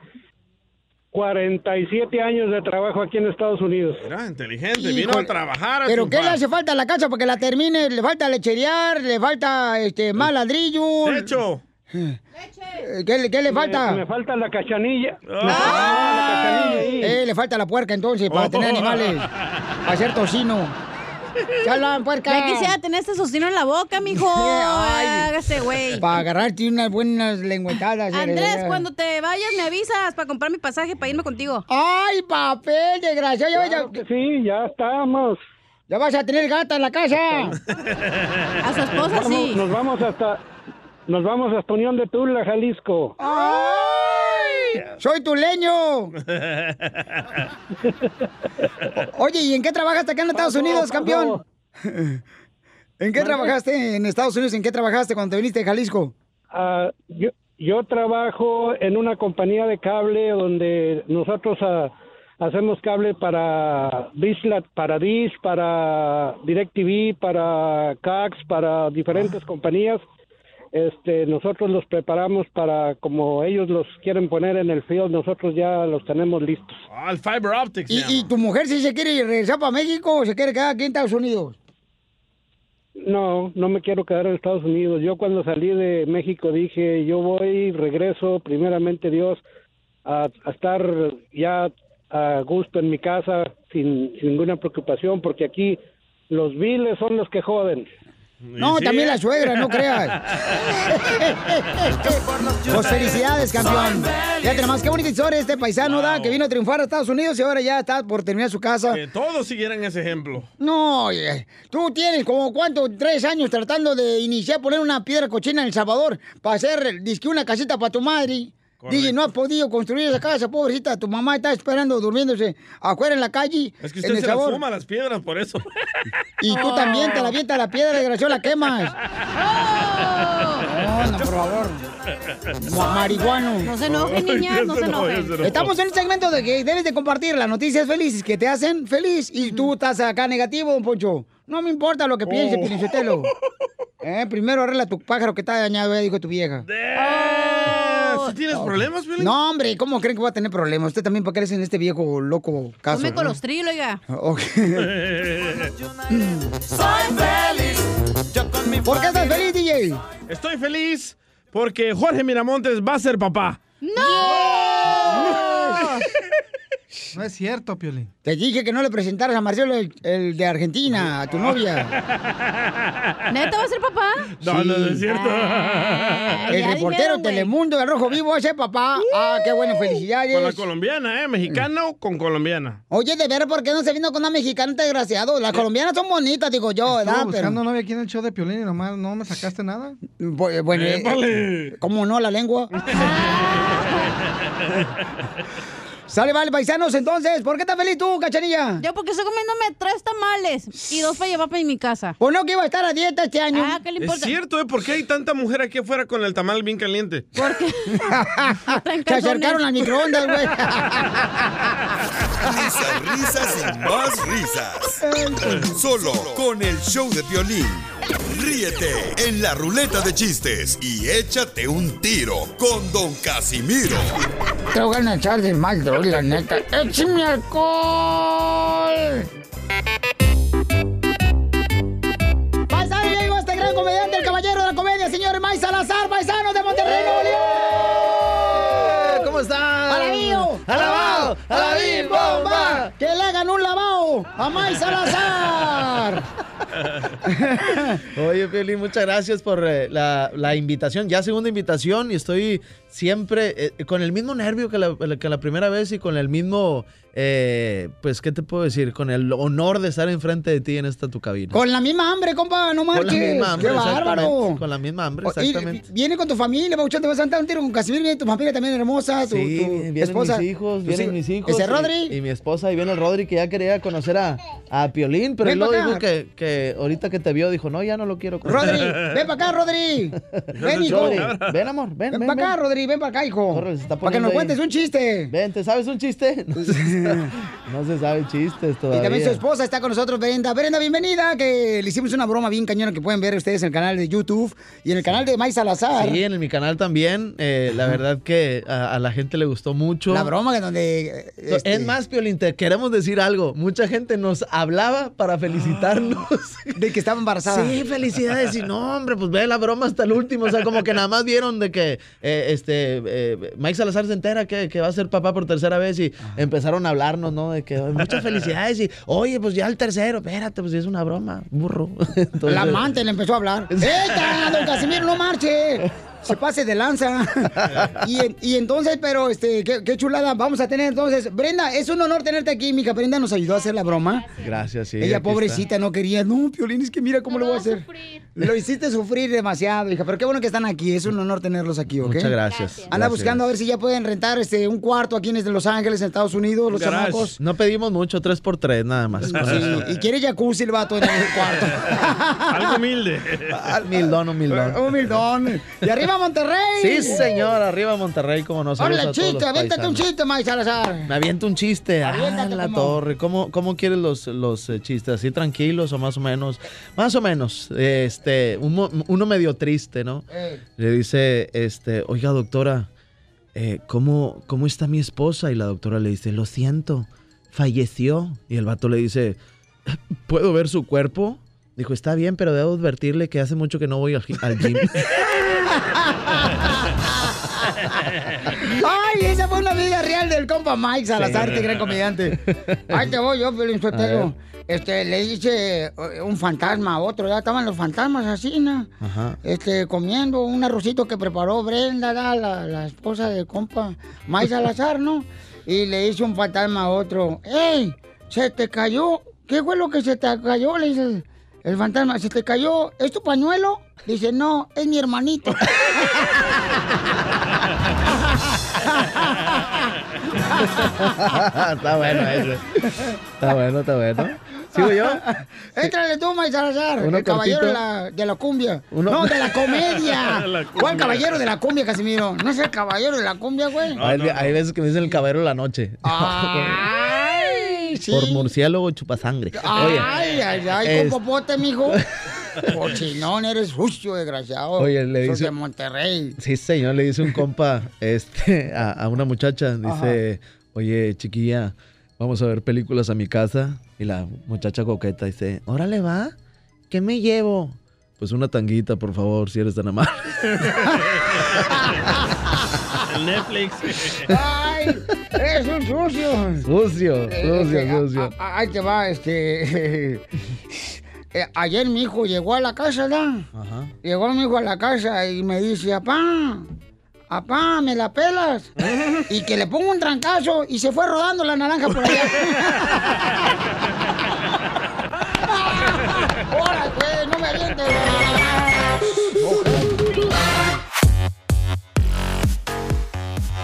47 años de trabajo aquí en Estados Unidos. Era inteligente, vino a trabajar a ¿Pero qué le hace falta a la casa para que la termine? ¿Le falta lecherear? ¿Le falta este, más ladrillo? Techo. ¿Qué, le- qué le falta? Me, me falta la cachanilla. ¡Ay! Eh, le falta la puerca entonces para Oh. tener animales. Para hacer tocino. ¡Chala, puerca! Ya quisiera tener este sostino en la boca, mijo. Ay. Hágase, güey. Para agarrarte unas buenas lengüetadas. Andrés, eh. cuando te vayas me avisas para comprar mi pasaje para irme contigo. ¡Ay, papel, desgraciado! Ya, Claro que sí, ya estamos. ya vas a tener gata en la casa. A su esposa Vamos- sí. Nos vamos hasta nos vamos hasta Unión de Tula, Jalisco. ¡Ay! ¡Soy tu leño! Oye, ¿y en qué trabajaste acá en Estados Unidos, campeón? ¿En qué trabajaste en Estados Unidos? ¿En qué trabajaste cuando te viniste de Jalisco? Ah, yo, yo trabajo en una compañía de cable donde nosotros ah, hacemos cable para Dislat, para Dish, para DirecTV, para Cox, para diferentes compañías. Este, nosotros los preparamos para como ellos los quieren poner en el field, nosotros ya los tenemos listos. Ah, el fiber optics. ¿Y, y tu mujer si se quiere regresar para México o se quiere quedar aquí en Estados Unidos? No, no me quiero quedar en Estados Unidos. Yo cuando salí de México dije, yo voy, regreso, primeramente Dios, a, a estar ya a gusto en mi casa, sin, sin ninguna preocupación, porque aquí los viles son los que joden. No, también la suegra, no creas. Pues felicidades, campeón. Fíjate nomás, qué bonita historia este paisano, da, que vino a triunfar a Estados Unidos y ahora ya está por terminar su casa. Que todos siguieran ese ejemplo. No, oye, tú tienes como cuánto, tres años tratando de iniciar poner una piedra cochina en El Salvador para hacer, disque una casita para tu madre. Dije, no has podido construir esa casa, pobrecita. Tu mamá está esperando, durmiéndose afuera en la calle. Es que usted El se Salvador. fuma las piedras, por eso. Y tú también te la avientas la piedra, desgraciado, la quemas. No, no, por favor. Ma- marihuano. No se enojen, niñas, no se enojen. Estamos en un segmento de que debes de compartir las noticias felices que te hacen feliz y tú estás acá negativo, don Poncho. No me importa lo que piense, Oh. Eh, primero arregla tu pájaro que está dañado, ya dijo tu vieja. ¿Sí tienes problemas, Piolín? No, hombre, ¿cómo creen que va a tener problemas? Usted también para qué en este viejo loco caso. Come ¿no? colostril, oiga. Ok. Soy feliz. Yo con mi ¿Por qué estás feliz, DJ? Estoy feliz porque Jorge Miramontes va a ser papá. No es cierto, Piolín. Te dije que no le presentaras a Marcelo el, el de Argentina, a tu novia. ¿Neta va a ser papá? No, no, no es cierto. El ya reportero dijeron. Telemundo del Rojo Vivo ese papá. Ah, qué bueno, Con la felicidades. colombiana, ¿eh? Mexicano con colombiana. Oye, de ver por qué no se vino con una mexicana desgraciado. Las colombianas son bonitas, digo yo, ¿verdad? Estuve buscando Pero, novia aquí en el show de Piolín y nomás no me sacaste nada. Bu- bueno, eh, Épale. ¿cómo no la lengua? Sale, vale, paisanos, entonces, ¿por qué estás feliz tú, cachanilla? Yo porque estoy comiéndome tres tamales y dos para llevar para mi casa. Pues no que iba a estar a dieta este año. Ah, ¿qué le Es importa? cierto, ¿eh? ¿Por qué hay tanta mujer aquí afuera con el tamal bien caliente? Porque Se acercaron al microondas, güey. Risas, risas y más risas. Solo con el show de violín. Ríete en la ruleta de chistes y échate un tiro con Don Casimiro. Te voy a echar de mal, droga, la neta. ¡Échame alcohol! Paisano, ya llegó este gran comediante, el caballero de la comedia, señor May Salazar, paisano de Monterrey, Nuevo León. ¿Cómo están? ¡Alabío! ¡Alabao! ¡Alabim, bomba! ¡Que le hagan un lavado a May Salazar! Oye, Piolín, muchas gracias por eh, la, la invitación. Ya segunda invitación y estoy siempre eh, con el mismo nervio que la, que la primera vez y con el mismo, eh, pues, ¿qué te puedo decir? Con el honor de estar enfrente de ti en esta tu cabina. Con la misma hambre, compa, no Con la marches. misma hambre, ¡Qué bárbaro! Con la misma hambre, y- exactamente. viene con tu familia, Bauchón, te vas a sentar un tiro con Casimiro, viene tu familia también hermosa, tu, Sí, tu vienen esposa. mis hijos, vienen hijos. mis hijos. ¿Ese y- Rodri? Y, mi esposa, y viene el Rodri que ya quería conocer a, a Piolín, pero Ven luego pa' dijo acá. que, que ahorita que te vio dijo, no, ya no lo quiero conocer. Rodri, ven para acá, Rodri. Ven, hijo. Rodri, ven, amor, ven, Ven ven. para acá. Rodri, ven para acá, hijo. Corre, para que nos ahí. cuentes un chiste. Ven, ¿te sabes un chiste? No no se sabe chistes Y todavía. también su esposa está con nosotros, Brenda. Brenda, bienvenida, que le hicimos una broma bien cañona que pueden ver ustedes en el canal de YouTube y en el canal de May Salazar. Sí, en mi canal también. eh, la verdad que a, a la gente le gustó mucho. La broma que donde... eh, este- Es más, Piolín, te queremos decir algo. Mucha gente nos hablaba para felicitarnos. De que estaba embarazada. Sí, felicidades. Y no, hombre, pues ve la broma hasta el último. O sea, como que nada más vieron de que eh, este eh, Mike Salazar se entera que, que va a ser papá por tercera vez y empezaron a hablarnos, ¿no? De que "Oye, muchas felicidades y, oye, pues ya el tercero, espérate, pues es una broma, burro. Entonces- La amante le empezó a hablar. ¡Eta, don Casimiro, no marche! Se pase de lanza. Y, en- y entonces, pero, este, qué, qué chulada vamos a tener entonces. Brenda, es un honor tenerte aquí. Mija Brenda nos ayudó a hacer la broma. Gracias, sí. Ella, pobrecita, no quería. No, Piolín, es que mira cómo lo voy a hacer. Lo hiciste sufrir demasiado, hija. Pero qué bueno que están aquí. Es un honor tenerlos aquí, ¿ok? Muchas gracias. Anda Gracias. buscando a ver si ya pueden rentar este un cuarto aquí en Los Ángeles, en Estados Unidos, los chamacos. No pedimos mucho, tres por tres, nada más. Sí, y quiere jacuzzi el vato en el cuarto. Algo humilde. Humildón, humildón. Humildón. Y arriba Monterrey. Sí, señor, arriba Monterrey, como no saludos Órale, a todos chiste, los avéntate un chiste, May Salazar. Me aviento un chiste. Ah, Aviéntate la como- torre. ¿Cómo, cómo quieres los, los eh, chistes? ¿Así tranquilos o más o menos? Más o menos. Este, un uno medio triste, ¿no? Le dice, este, oiga, doctora, eh, ¿cómo, ¿cómo está mi esposa? Y la doctora le dice, lo siento, falleció. Y el vato le dice, ¿puedo ver su cuerpo? Dijo, está bien, pero debo advertirle que hace mucho que no voy al, al gym. Ay, esa fue una vida real del compa Mike Salazar, Sí. gran comediante. Ahí te voy yo, Pelín Sotelo. Este, le dice eh, un fantasma a otro, ya estaban los fantasmas así, ¿no? Ajá. Este, comiendo un arrocito que preparó Brenda, ¿da? la, la esposa del compa Mike Salazar, ¿no? Y le dice un fantasma a otro, ¡Ey! ¿Se te cayó? ¿Qué fue lo que se te cayó? Le dice el, fantasma, ¿se te cayó? ¿Es tu pañuelo? Dice, no, es mi hermanito. está bueno ese. Está bueno, está bueno. ¿Sigo yo? Éntrale tú, May Salazar, el caballero de la, de la cumbia. Uno- No, de la comedia. La cumbia. ¿Cuál caballero de la cumbia, Casimiro? ¿No es el caballero de la cumbia, güey? hay, hay veces que me dicen el caballero de la noche. Ay, sí. Por murciélago chupasangre. Oye, Ay, ay, ay, es- con popote, mijo. Cochinón, eres sucio, desgraciado. Oye, le dice- de Monterrey. Sí, señor, le dice un compa este, a, a una muchacha, dice, oye, chiquilla, vamos a ver películas a mi casa. Y la muchacha coqueta dice, órale, va, ¿qué me llevo? Pues una tanguita, por favor, si eres tan amable. El Netflix. ¡Ay! ¡Eres un sucio! Sucio, Eh, sucio, este, sucio. a- a- Ahí te va, este. eh, ayer mi hijo llegó a la casa, ¿verdad? Ajá. Llegó mi hijo a la casa y me dice, apá, apá, ¿me la pelas? y que le pongo un trancazo y se fue rodando la naranja por allá. ¡Ahora, güey! ¡No me avientes!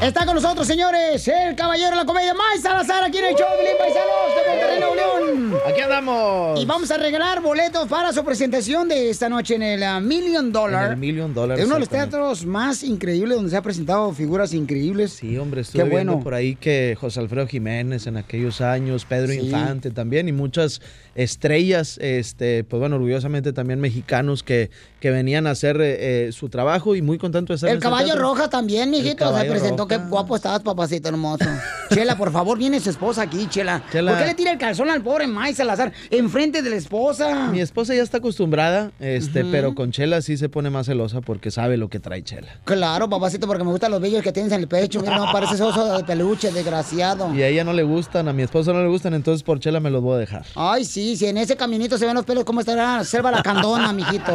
Está con nosotros, señores, el caballero de la comedia, Mike Salazar, aquí en el show de Paisanos de Monterrey, Nuevo León. Aquí andamos. Y vamos a regalar boletos para su presentación de esta noche en el uh, Million Dollar. En el Million Dollar, Es uno de los teatros más increíbles donde se ha presentado figuras increíbles. Sí, hombre, estuve Qué viendo bueno. por ahí que José Alfredo Jiménez en aquellos años, Pedro Sí. Infante también y muchas estrellas, este, pues bueno, orgullosamente también mexicanos que, que venían a hacer eh, eh, su trabajo y muy contento de estar en El caballo teatro. roja también, mijito, se presentó. roja. Qué guapo estabas, papacito hermoso. Chela, por favor, viene su esposa aquí, Chela. Chela. ¿Por qué le tira el calzón al pobre Mike Salazar enfrente de la esposa? Mi esposa ya está acostumbrada, este, pero con Chela sí se pone más celosa porque sabe lo que trae Chela. Claro, papacito, porque me gustan los vellos que tienes en el pecho. Mira, no pareces oso de peluche, desgraciado. Y a ella no le gustan, a mi esposa no le gustan, entonces por Chela me los voy a dejar. Ay, sí, si en ese caminito se ven los pelos, ¿cómo estará Selva la Candona, mijito?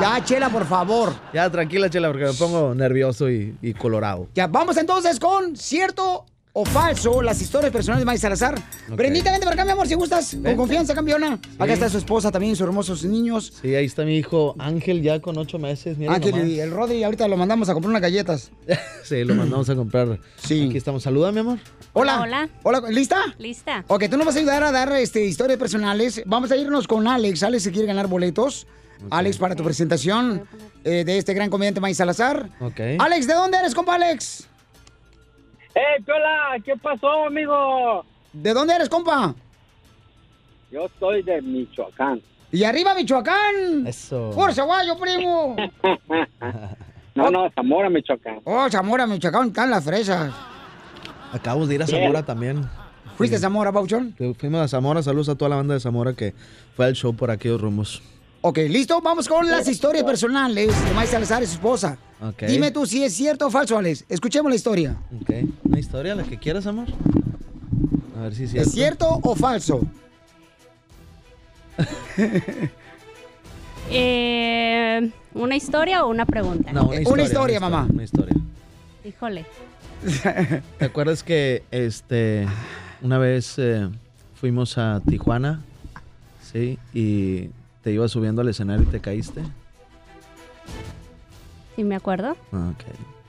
Ya, Chela, por favor. Ya, tranquila, Chela, porque me pongo nervioso y, y colorado. Ya, vamos entonces con cierto o falso las historias personales de Mike Salazar. Brendita, vente para acá, mi amor, si gustas. Con confianza, campeona. Acá está su esposa también, sus hermosos niños. Sí, ahí está mi hijo Ángel ya con ocho meses. mira Ángel nomás. y el Rodri, ahorita lo mandamos a comprar unas galletas. Sí, lo mandamos a comprar. Sí. Aquí estamos. Saluda, mi amor. Hola. Hola. Hola, ¿lista? Lista. Ok, tú nos vas a ayudar a dar este, historias personales. Vamos a irnos con Alex. Alex se quiere ganar boletos. Alex, para tu presentación eh, de este gran comediante Mike Salazar. Ok. Alex, ¿de dónde eres, compa Alex? ¡Eh, Chola! ¿Qué pasó, amigo? ¿De dónde eres, compa? Yo soy de Michoacán. Y arriba, Michoacán. Eso. Por Zaguayo, primo. No, no, Zamora, Michoacán. Oh, Zamora, Michoacán, están las fresas. Acabamos de ir a Bien. Zamora también. ¿Fuiste a Zamora, Pauchón? Fuimos a Zamora. Saludos a toda la banda de Zamora que fue al show por aquellos rumos. Ok, listo, vamos con las historias personales de Mike Salazar y su esposa. Dime tú si es cierto o falso, Alex. Escuchemos la historia. Ok. ¿Una historia, la que quieras, amor? A ver si es cierto. ¿Es cierto o falso? Eh, ¿Una historia o una pregunta? No, una historia. Una historia, mamá. Una historia. Híjole. ¿Te acuerdas que este una vez eh, fuimos a Tijuana? Sí, y te ibas subiendo al escenario y te caíste. ¿Sí me acuerdo? Ok.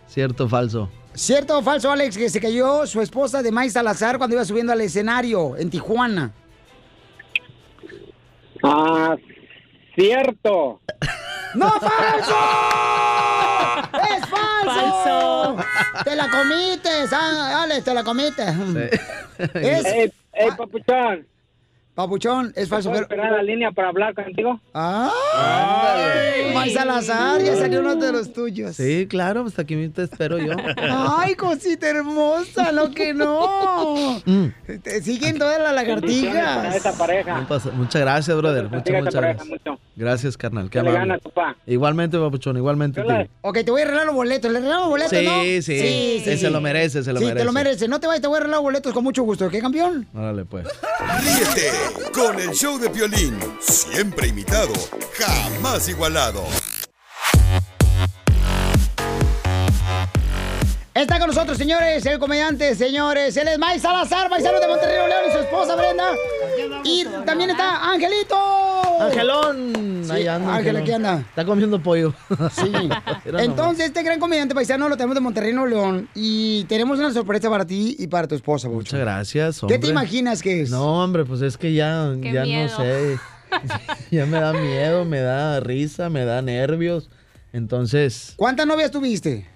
¿Cierto o falso? ¿Cierto o falso, Alex, que se cayó su esposa de Mike Salazar cuando iba subiendo al escenario en Tijuana? Ah, cierto. ¡No, falso! ¡Es falso! ¡Te la comites, Alex, te la comites. Es... Ey, ey, papuchón. Papuchón, es falso. ¿Puedo Pero... esperar la línea para hablar contigo? ¡Ay! Mike Salazar, ya salió uno de los tuyos. Sí, claro, hasta aquí te espero yo. ¡Ay, cosita hermosa! ¡No que no! Mm. Te siguen todas las lagartijas. esa pareja. Muchas gracias, brother. Muchas, muchas gracias. mucho. Gracias, carnal. Qué amable. ganas, papá. Igualmente, papuchón, igualmente. tío. Ok, te voy a arreglar los boletos. ¿Le regalamos boletos, Sí, no? sí. Se lo merece, se lo sí, te merece. lo merece. No te vayas, te voy a arreglar boletos con mucho gusto. ¿Qué, campeón? Órale, pues. Ríete con el show de Piolín, siempre imitado, jamás igualado. Está con nosotros, señores, el comediante, señores. Él es Mike Salazar, paisano de Monterrey, León, y su esposa Brenda. Y también está Angelito. Angelón. Sí, Ahí anda. Ángel, aquí anda. Está comiendo pollo. Sí. Entonces, este gran comediante paisano lo tenemos de Monterrey, Nuevo León. Y tenemos una sorpresa para ti y para tu esposa, Bucho. Muchas gracias, ¿Qué hombre. te imaginas que es? No, hombre, pues es que ya, Qué ya miedo. no sé. ya me da miedo, me da risa, me da nervios. Entonces, ¿Cuántas novias tuviste?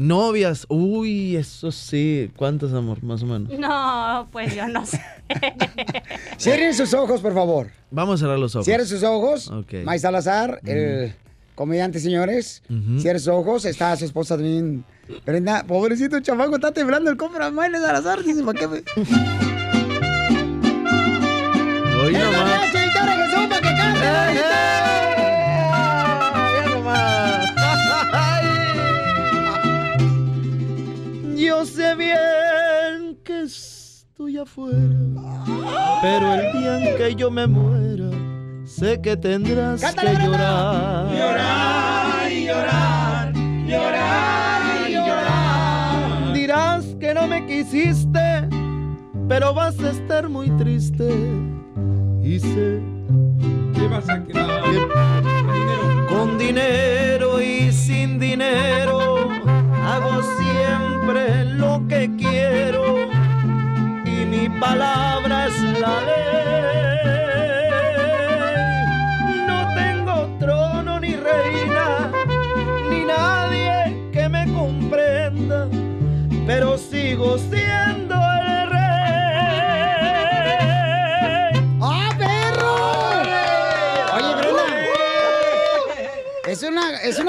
Novias, uy, eso sí. ¿Cuántas, amor? Más o menos. No, pues yo no sé. Cierren sus ojos, por favor. Vamos a cerrar los ojos. Cierren sus ojos. Ok. May Salazar, el comediante, señores. Ujú. Cierren sus ojos. Está su esposa también. Brenda, pobrecito chamaco, está temblando el compra May Salazar. Dice, ¿para qué me... Hoy ¡Esa nomás. noche, Victoria Jesús, para que cante! Yo afuera, pero el día en que yo me muera, sé que tendrás Cántale, que llorar. Llorar y llorar, llorar y llorar. Dirás que no me quisiste, pero vas a estar muy triste. Y sé ¿Qué vas a quedar? Con dinero y sin dinero hago siempre lo que quiero palabra es la ley.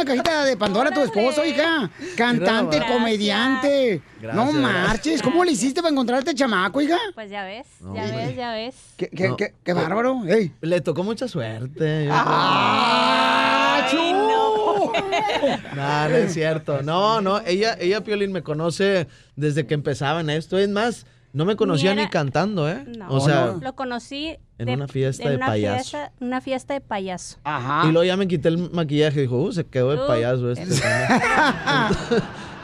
Una, cajita de Pandora tu esposo, hija. Cantante, Gracias. comediante. no Gracias. marches. ¿Cómo le hiciste para encontrarte chamaco, hija? Pues ya ves, No, ya ves, ya ves. ¿Qué, qué, No. qué, qué bárbaro? Ey. Le tocó mucha suerte. ¡Ah, chu! No, no es cierto. No, no, ella, ella, Piolín, me conoce desde que empezaba en esto. Es más, no me conocía ni, era- cantando, ¿eh? No, o sea, lo conocí en una fiesta en de una payaso. fiesta- una fiesta de payaso. Ajá. y luego ya me quité el maquillaje. Dijo, uh, se quedó de Uh, payaso este.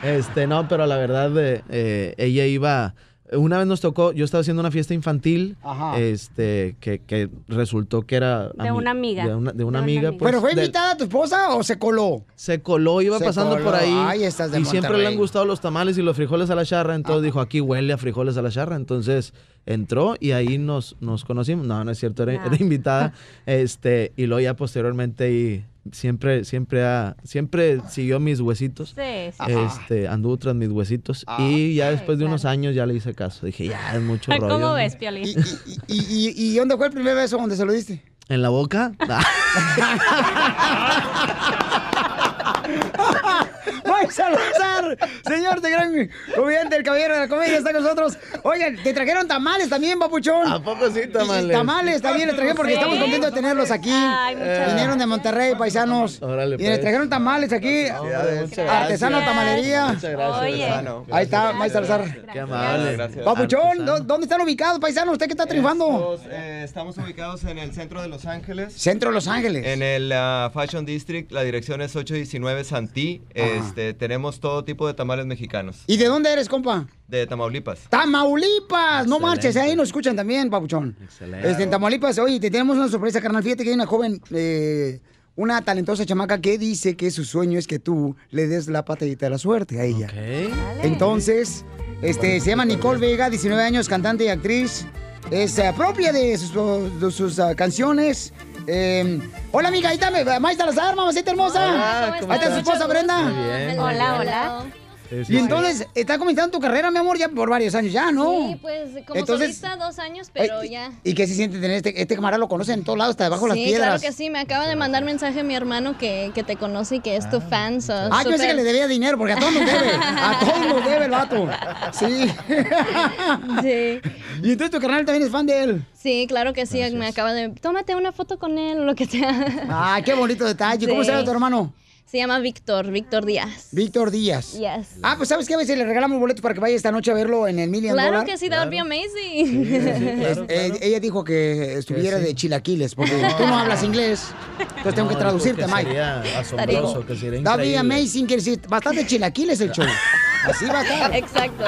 este, no, pero la verdad, eh, eh, ella iba... Una vez nos tocó, yo estaba haciendo una fiesta infantil, Ajá. este, que, que resultó que era... De una amiga. De una, de una De una amiga. pues, ¿Pero fue invitada tu esposa o se coló? se coló, iba Se pasando coló. por ahí. Ay, estás de y siempre le han gustado los tamales y los frijoles a la charra. Entonces dijo, aquí huele a frijoles a la charra. Entonces entró y ahí nos, nos conocimos. No, no es cierto, era invitada. este, y luego ya posteriormente y siempre, siempre ha, siempre siguió mis huesitos. Sí, sí. Este, anduvo tras mis huesitos. Ah. Y ya después de unos años ya le hice caso. Dije, ya es mucho rollo. ¿Cómo ves, Piolín? ¿Y, y, y, y dónde fue el primer beso donde se lo diste? ¿En la boca? ¡May Salazar! Señor de gran comediante, el caballero de la comedia está con nosotros. Oigan, te trajeron tamales también, papuchón. ¿A poco sí, tamales? Y tamales también les trajeron porque ¿Sí? estamos contentos de tenerlos aquí. Ay, Vinieron de Monterrey, paisanos. Órale, y les pues. trajeron tamales aquí. Artesano gracias. Tamalería. Muchas gracias. Oye. Ahí está, May Salazar. Qué amable. Papuchón, Artesano. ¿dó- ¿dónde están ubicados, paisano? ¿Usted qué está triunfando? Estos, eh, estamos ubicados en el centro de Los Ángeles. Centro de Los Ángeles. En el ah, Fashion District, la dirección es 819 Santí. Este, tenemos todo tipo de tamales mexicanos. ¿Y de dónde eres, compa? De Tamaulipas. Tamaulipas, no Excelente. marches, ahí nos escuchan también, Papuchón. Excelente. Este, en Tamaulipas, oye, te tenemos una sorpresa, carnal. Fíjate que hay una joven, eh, una talentosa chamaca que dice que su sueño es que tú le des la patadita de la suerte a ella. Entonces, este, se llama Nicole Vega, 19 años, cantante y actriz. Es eh, propia de sus, de sus, ah, canciones. Eh, hola, amiga, ahí está, me- Maestra Salazar, mamacita hermosa. Hola, ¿cómo ahí está su esposa, Brenda. Muy bien, muy Hola, hola. Sí, sí, Y sí. entonces, está comenzando tu carrera, mi amor, ya por varios años ya, ¿no? Sí, pues como Entonces- solista dos años, pero Ay, ya. ¿Y qué se siente tener este, este camarada? Lo conocen en todos lados, hasta debajo de sí, las piedras. claro que sí. Me acaba de mandar mensaje mi hermano que, que te conoce y que es tu fan. so, Ah, yo pensé súper- que le debía dinero, porque a todos nos debe. A todos nos debe el vato. Sí. Sí. Y entonces tu carnal también es fan de él. Sí, claro que sí. Me acaba de... Tómate una foto con él o lo que sea. Ay, qué bonito detalle. ¿Cómo Sí. se llama tu hermano? Se llama Víctor, Víctor Díaz. Víctor Díaz. Yes. Ah, pues ¿sabes qué? A veces le regalamos boletos para que vaya esta noche a verlo en el Million Claro Dollar. que sí, that would be amazing. Es- eh, ella dijo que estuviera de chilaquiles, porque tú no hablas inglés. Entonces tengo que traducirte, que Mike. Sería asombroso, que sería That'd be amazing, quiere decir, bastante chilaquiles el show. Así va a estar. Exacto.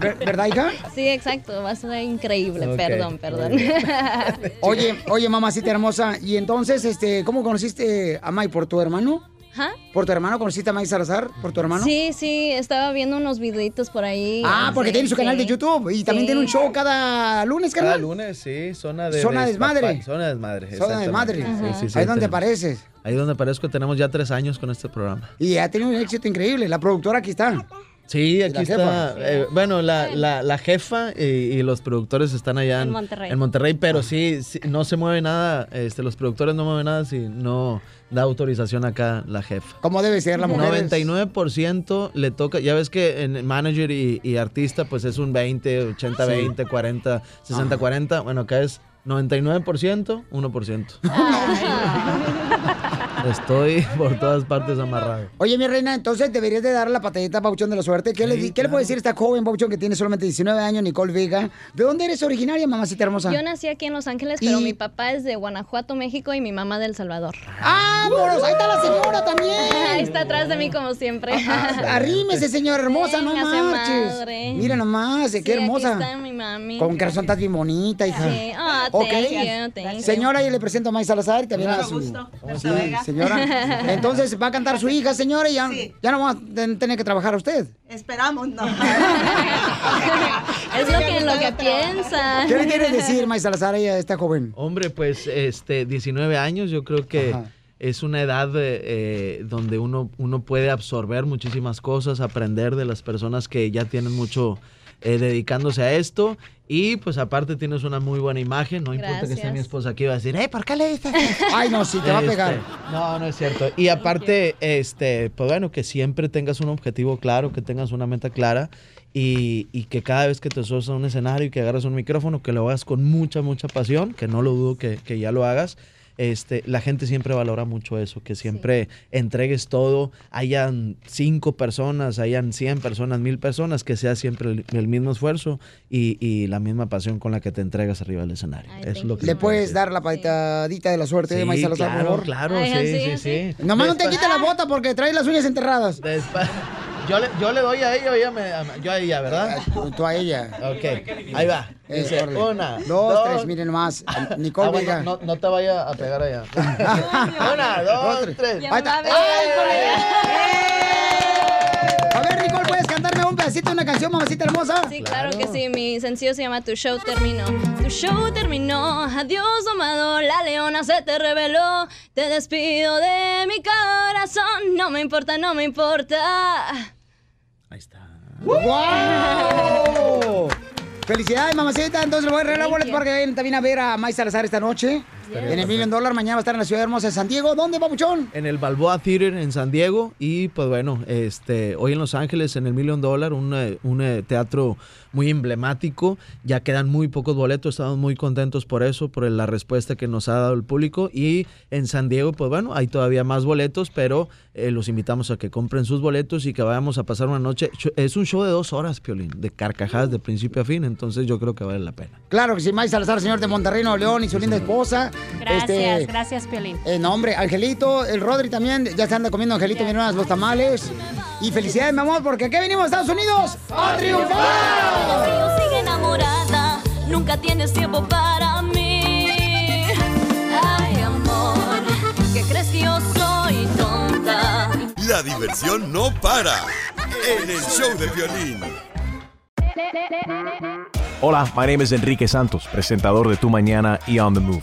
Ver- ¿Verdad, hija? Sí, exacto. Va a ser increíble. Perdón, perdón. Oye, oye, mamacita hermosa, y entonces, este, ¿cómo conociste a Mike? ¿Por tu hermano? ¿Ah? ¿Por tu hermano conociste a Mike Salazar? ¿Por tu hermano? Sí, sí, estaba viendo unos videitos por ahí. Ah, porque Sí, tiene su canal de. YouTube y también Sí. tiene un show cada lunes, Cada carnal. lunes, sí, zona de... Zona de desmadre. Zona desmadre. Zona de madre. exactamente. Sí, sí, sí, Ahí es donde apareces. ahí donde parezco tenemos ya tres años con este programa. Y ha tenido un éxito increíble. La productora aquí está. Sí, aquí la está. eh, bueno, la, la, la jefa y, y los productores están allá En en, Monterrey. en Monterrey, pero sí, sí, no se mueve nada. Este, los productores no mueven nada si no da autorización acá la jefa. ¿Cómo debe ser la mujer? 99% le toca, ya ves que en manager y, y artista pues es un 20, 80, Sí. 20, 40, 60, 40. Bueno, acá es 99%, 1%. Estoy por todas partes amarrado. Oye, mi reina, entonces deberías de dar la patadita a Pauchón de la suerte. ¿Qué, le, di- ¿qué le puede decir a esta joven Pauchón que tiene solamente 19 años, Nicole Vega? ¿De dónde eres originaria, mamacita hermosa? Yo nací aquí en Los Ángeles, pero Y- mi papá es de Guanajuato, México y mi mamá de El Salvador. ¡Vámonos! Ahí está la señora también. Ahí está atrás de mí como siempre. Arrímese, señora hermosa, no marches. madre. Mira nomás, qué Sí, hermosa. Aquí está mi mami. Con que razón estás bien bonita, hija. Sí. Ah, Ok. thank you, thank you. Señora, y le presento a May Salazar y también a su... gusto. Sí, señora. Entonces va a cantar su hija, señora, y ya, ya no va a ten- tener que trabajar usted. Esperamos, no. Es lo que, lo que piensa. ¿Qué le quiere decir, May Salazar, a a esta joven? Hombre, pues este 19 años yo creo que es una edad eh, eh, donde uno, uno puede absorber muchísimas cosas, aprender de las personas que ya tienen mucho eh, dedicándose a esto y pues aparte tienes una muy buena imagen, no importa que Gracias. mi esposa aquí va a decir, "Eh, ¿por qué le dices eso?" Ay, no, sí, te va a Este, pegar. No, no es cierto. Y aparte, este, pues bueno, que siempre tengas un objetivo claro, que tengas una meta clara y, y que cada vez que te subas a un escenario y que agarras un micrófono, que lo hagas con mucha, mucha pasión, que no lo dudo que, que ya lo hagas. Este, la gente siempre valora mucho eso, que siempre entregues todo, hayan cinco personas, hayan 100 personas, mil personas, que sea siempre el, el mismo esfuerzo y, y la misma pasión con la que te entregas arriba del escenario. Eso es lo que ¿Le puedes dar la patadita de la suerte de Salazar, claro, por favor? claro, Ay, sí, así, sí, sí. Nomás no te quites la bota porque traes las uñas enterradas. Yo le, yo le doy a ella o ella me, yo a ella, ¿verdad? Tú a ella. Ok, ahí va. Eh, Dice, órale. una, Dos, tres, miren nomás. Nicole Ah, bueno, Vega. no, no te vaya a pegar allá. una, dos, tres. Ahí está. ¡Ay, A ver, Nicole, ¿puedes cantarme un pedacito de una canción, mamacita hermosa? Sí, claro, que sí. Mi sencillo se llama Tu show terminó. Tu show terminó. Adiós, domado. La leona se te reveló. Te despido de mi corazón. No me importa, no me importa. ¡Wow! Felicidades, mamacita. Entonces le voy a regalar boletos para que vayan también a ver a May Salazar esta noche. En el Million Dollar. Mañana va a estar en la ciudad hermosa de San Diego. ¿Dónde, papuchón? En el Balboa Theater en San Diego y pues bueno, este, hoy en Los Ángeles en el Million Dollar, un, eh, un, eh, teatro muy emblemático, ya quedan muy pocos boletos, estamos muy contentos por eso, por la respuesta que nos ha dado el público y en San Diego pues bueno, hay todavía más boletos, pero eh, los invitamos a que compren sus boletos y que vayamos a pasar una noche, es un show de dos horas, Piolín, de carcajadas de principio a fin, entonces yo creo que vale la pena. Claro que sí, May Salazar, señor de Monterrey, Nuevo León y su linda esposa. Gracias, Este, gracias, Piolín. Eh, no, hombre, Angelito, el Rodri también, ya se anda comiendo Angelito, miren los tamales. Y felicidades, mi amor, porque aquí venimos a Estados Unidos a triunfar. Yo sigo enamorada, nunca tienes tiempo para mí. Ay, amor, ¿qué crees que yo soy tonta? La diversión no para en el show de violín. Hola, my name is Enrique Santos, presentador de Tu Mañana y On the Move.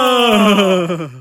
Oh.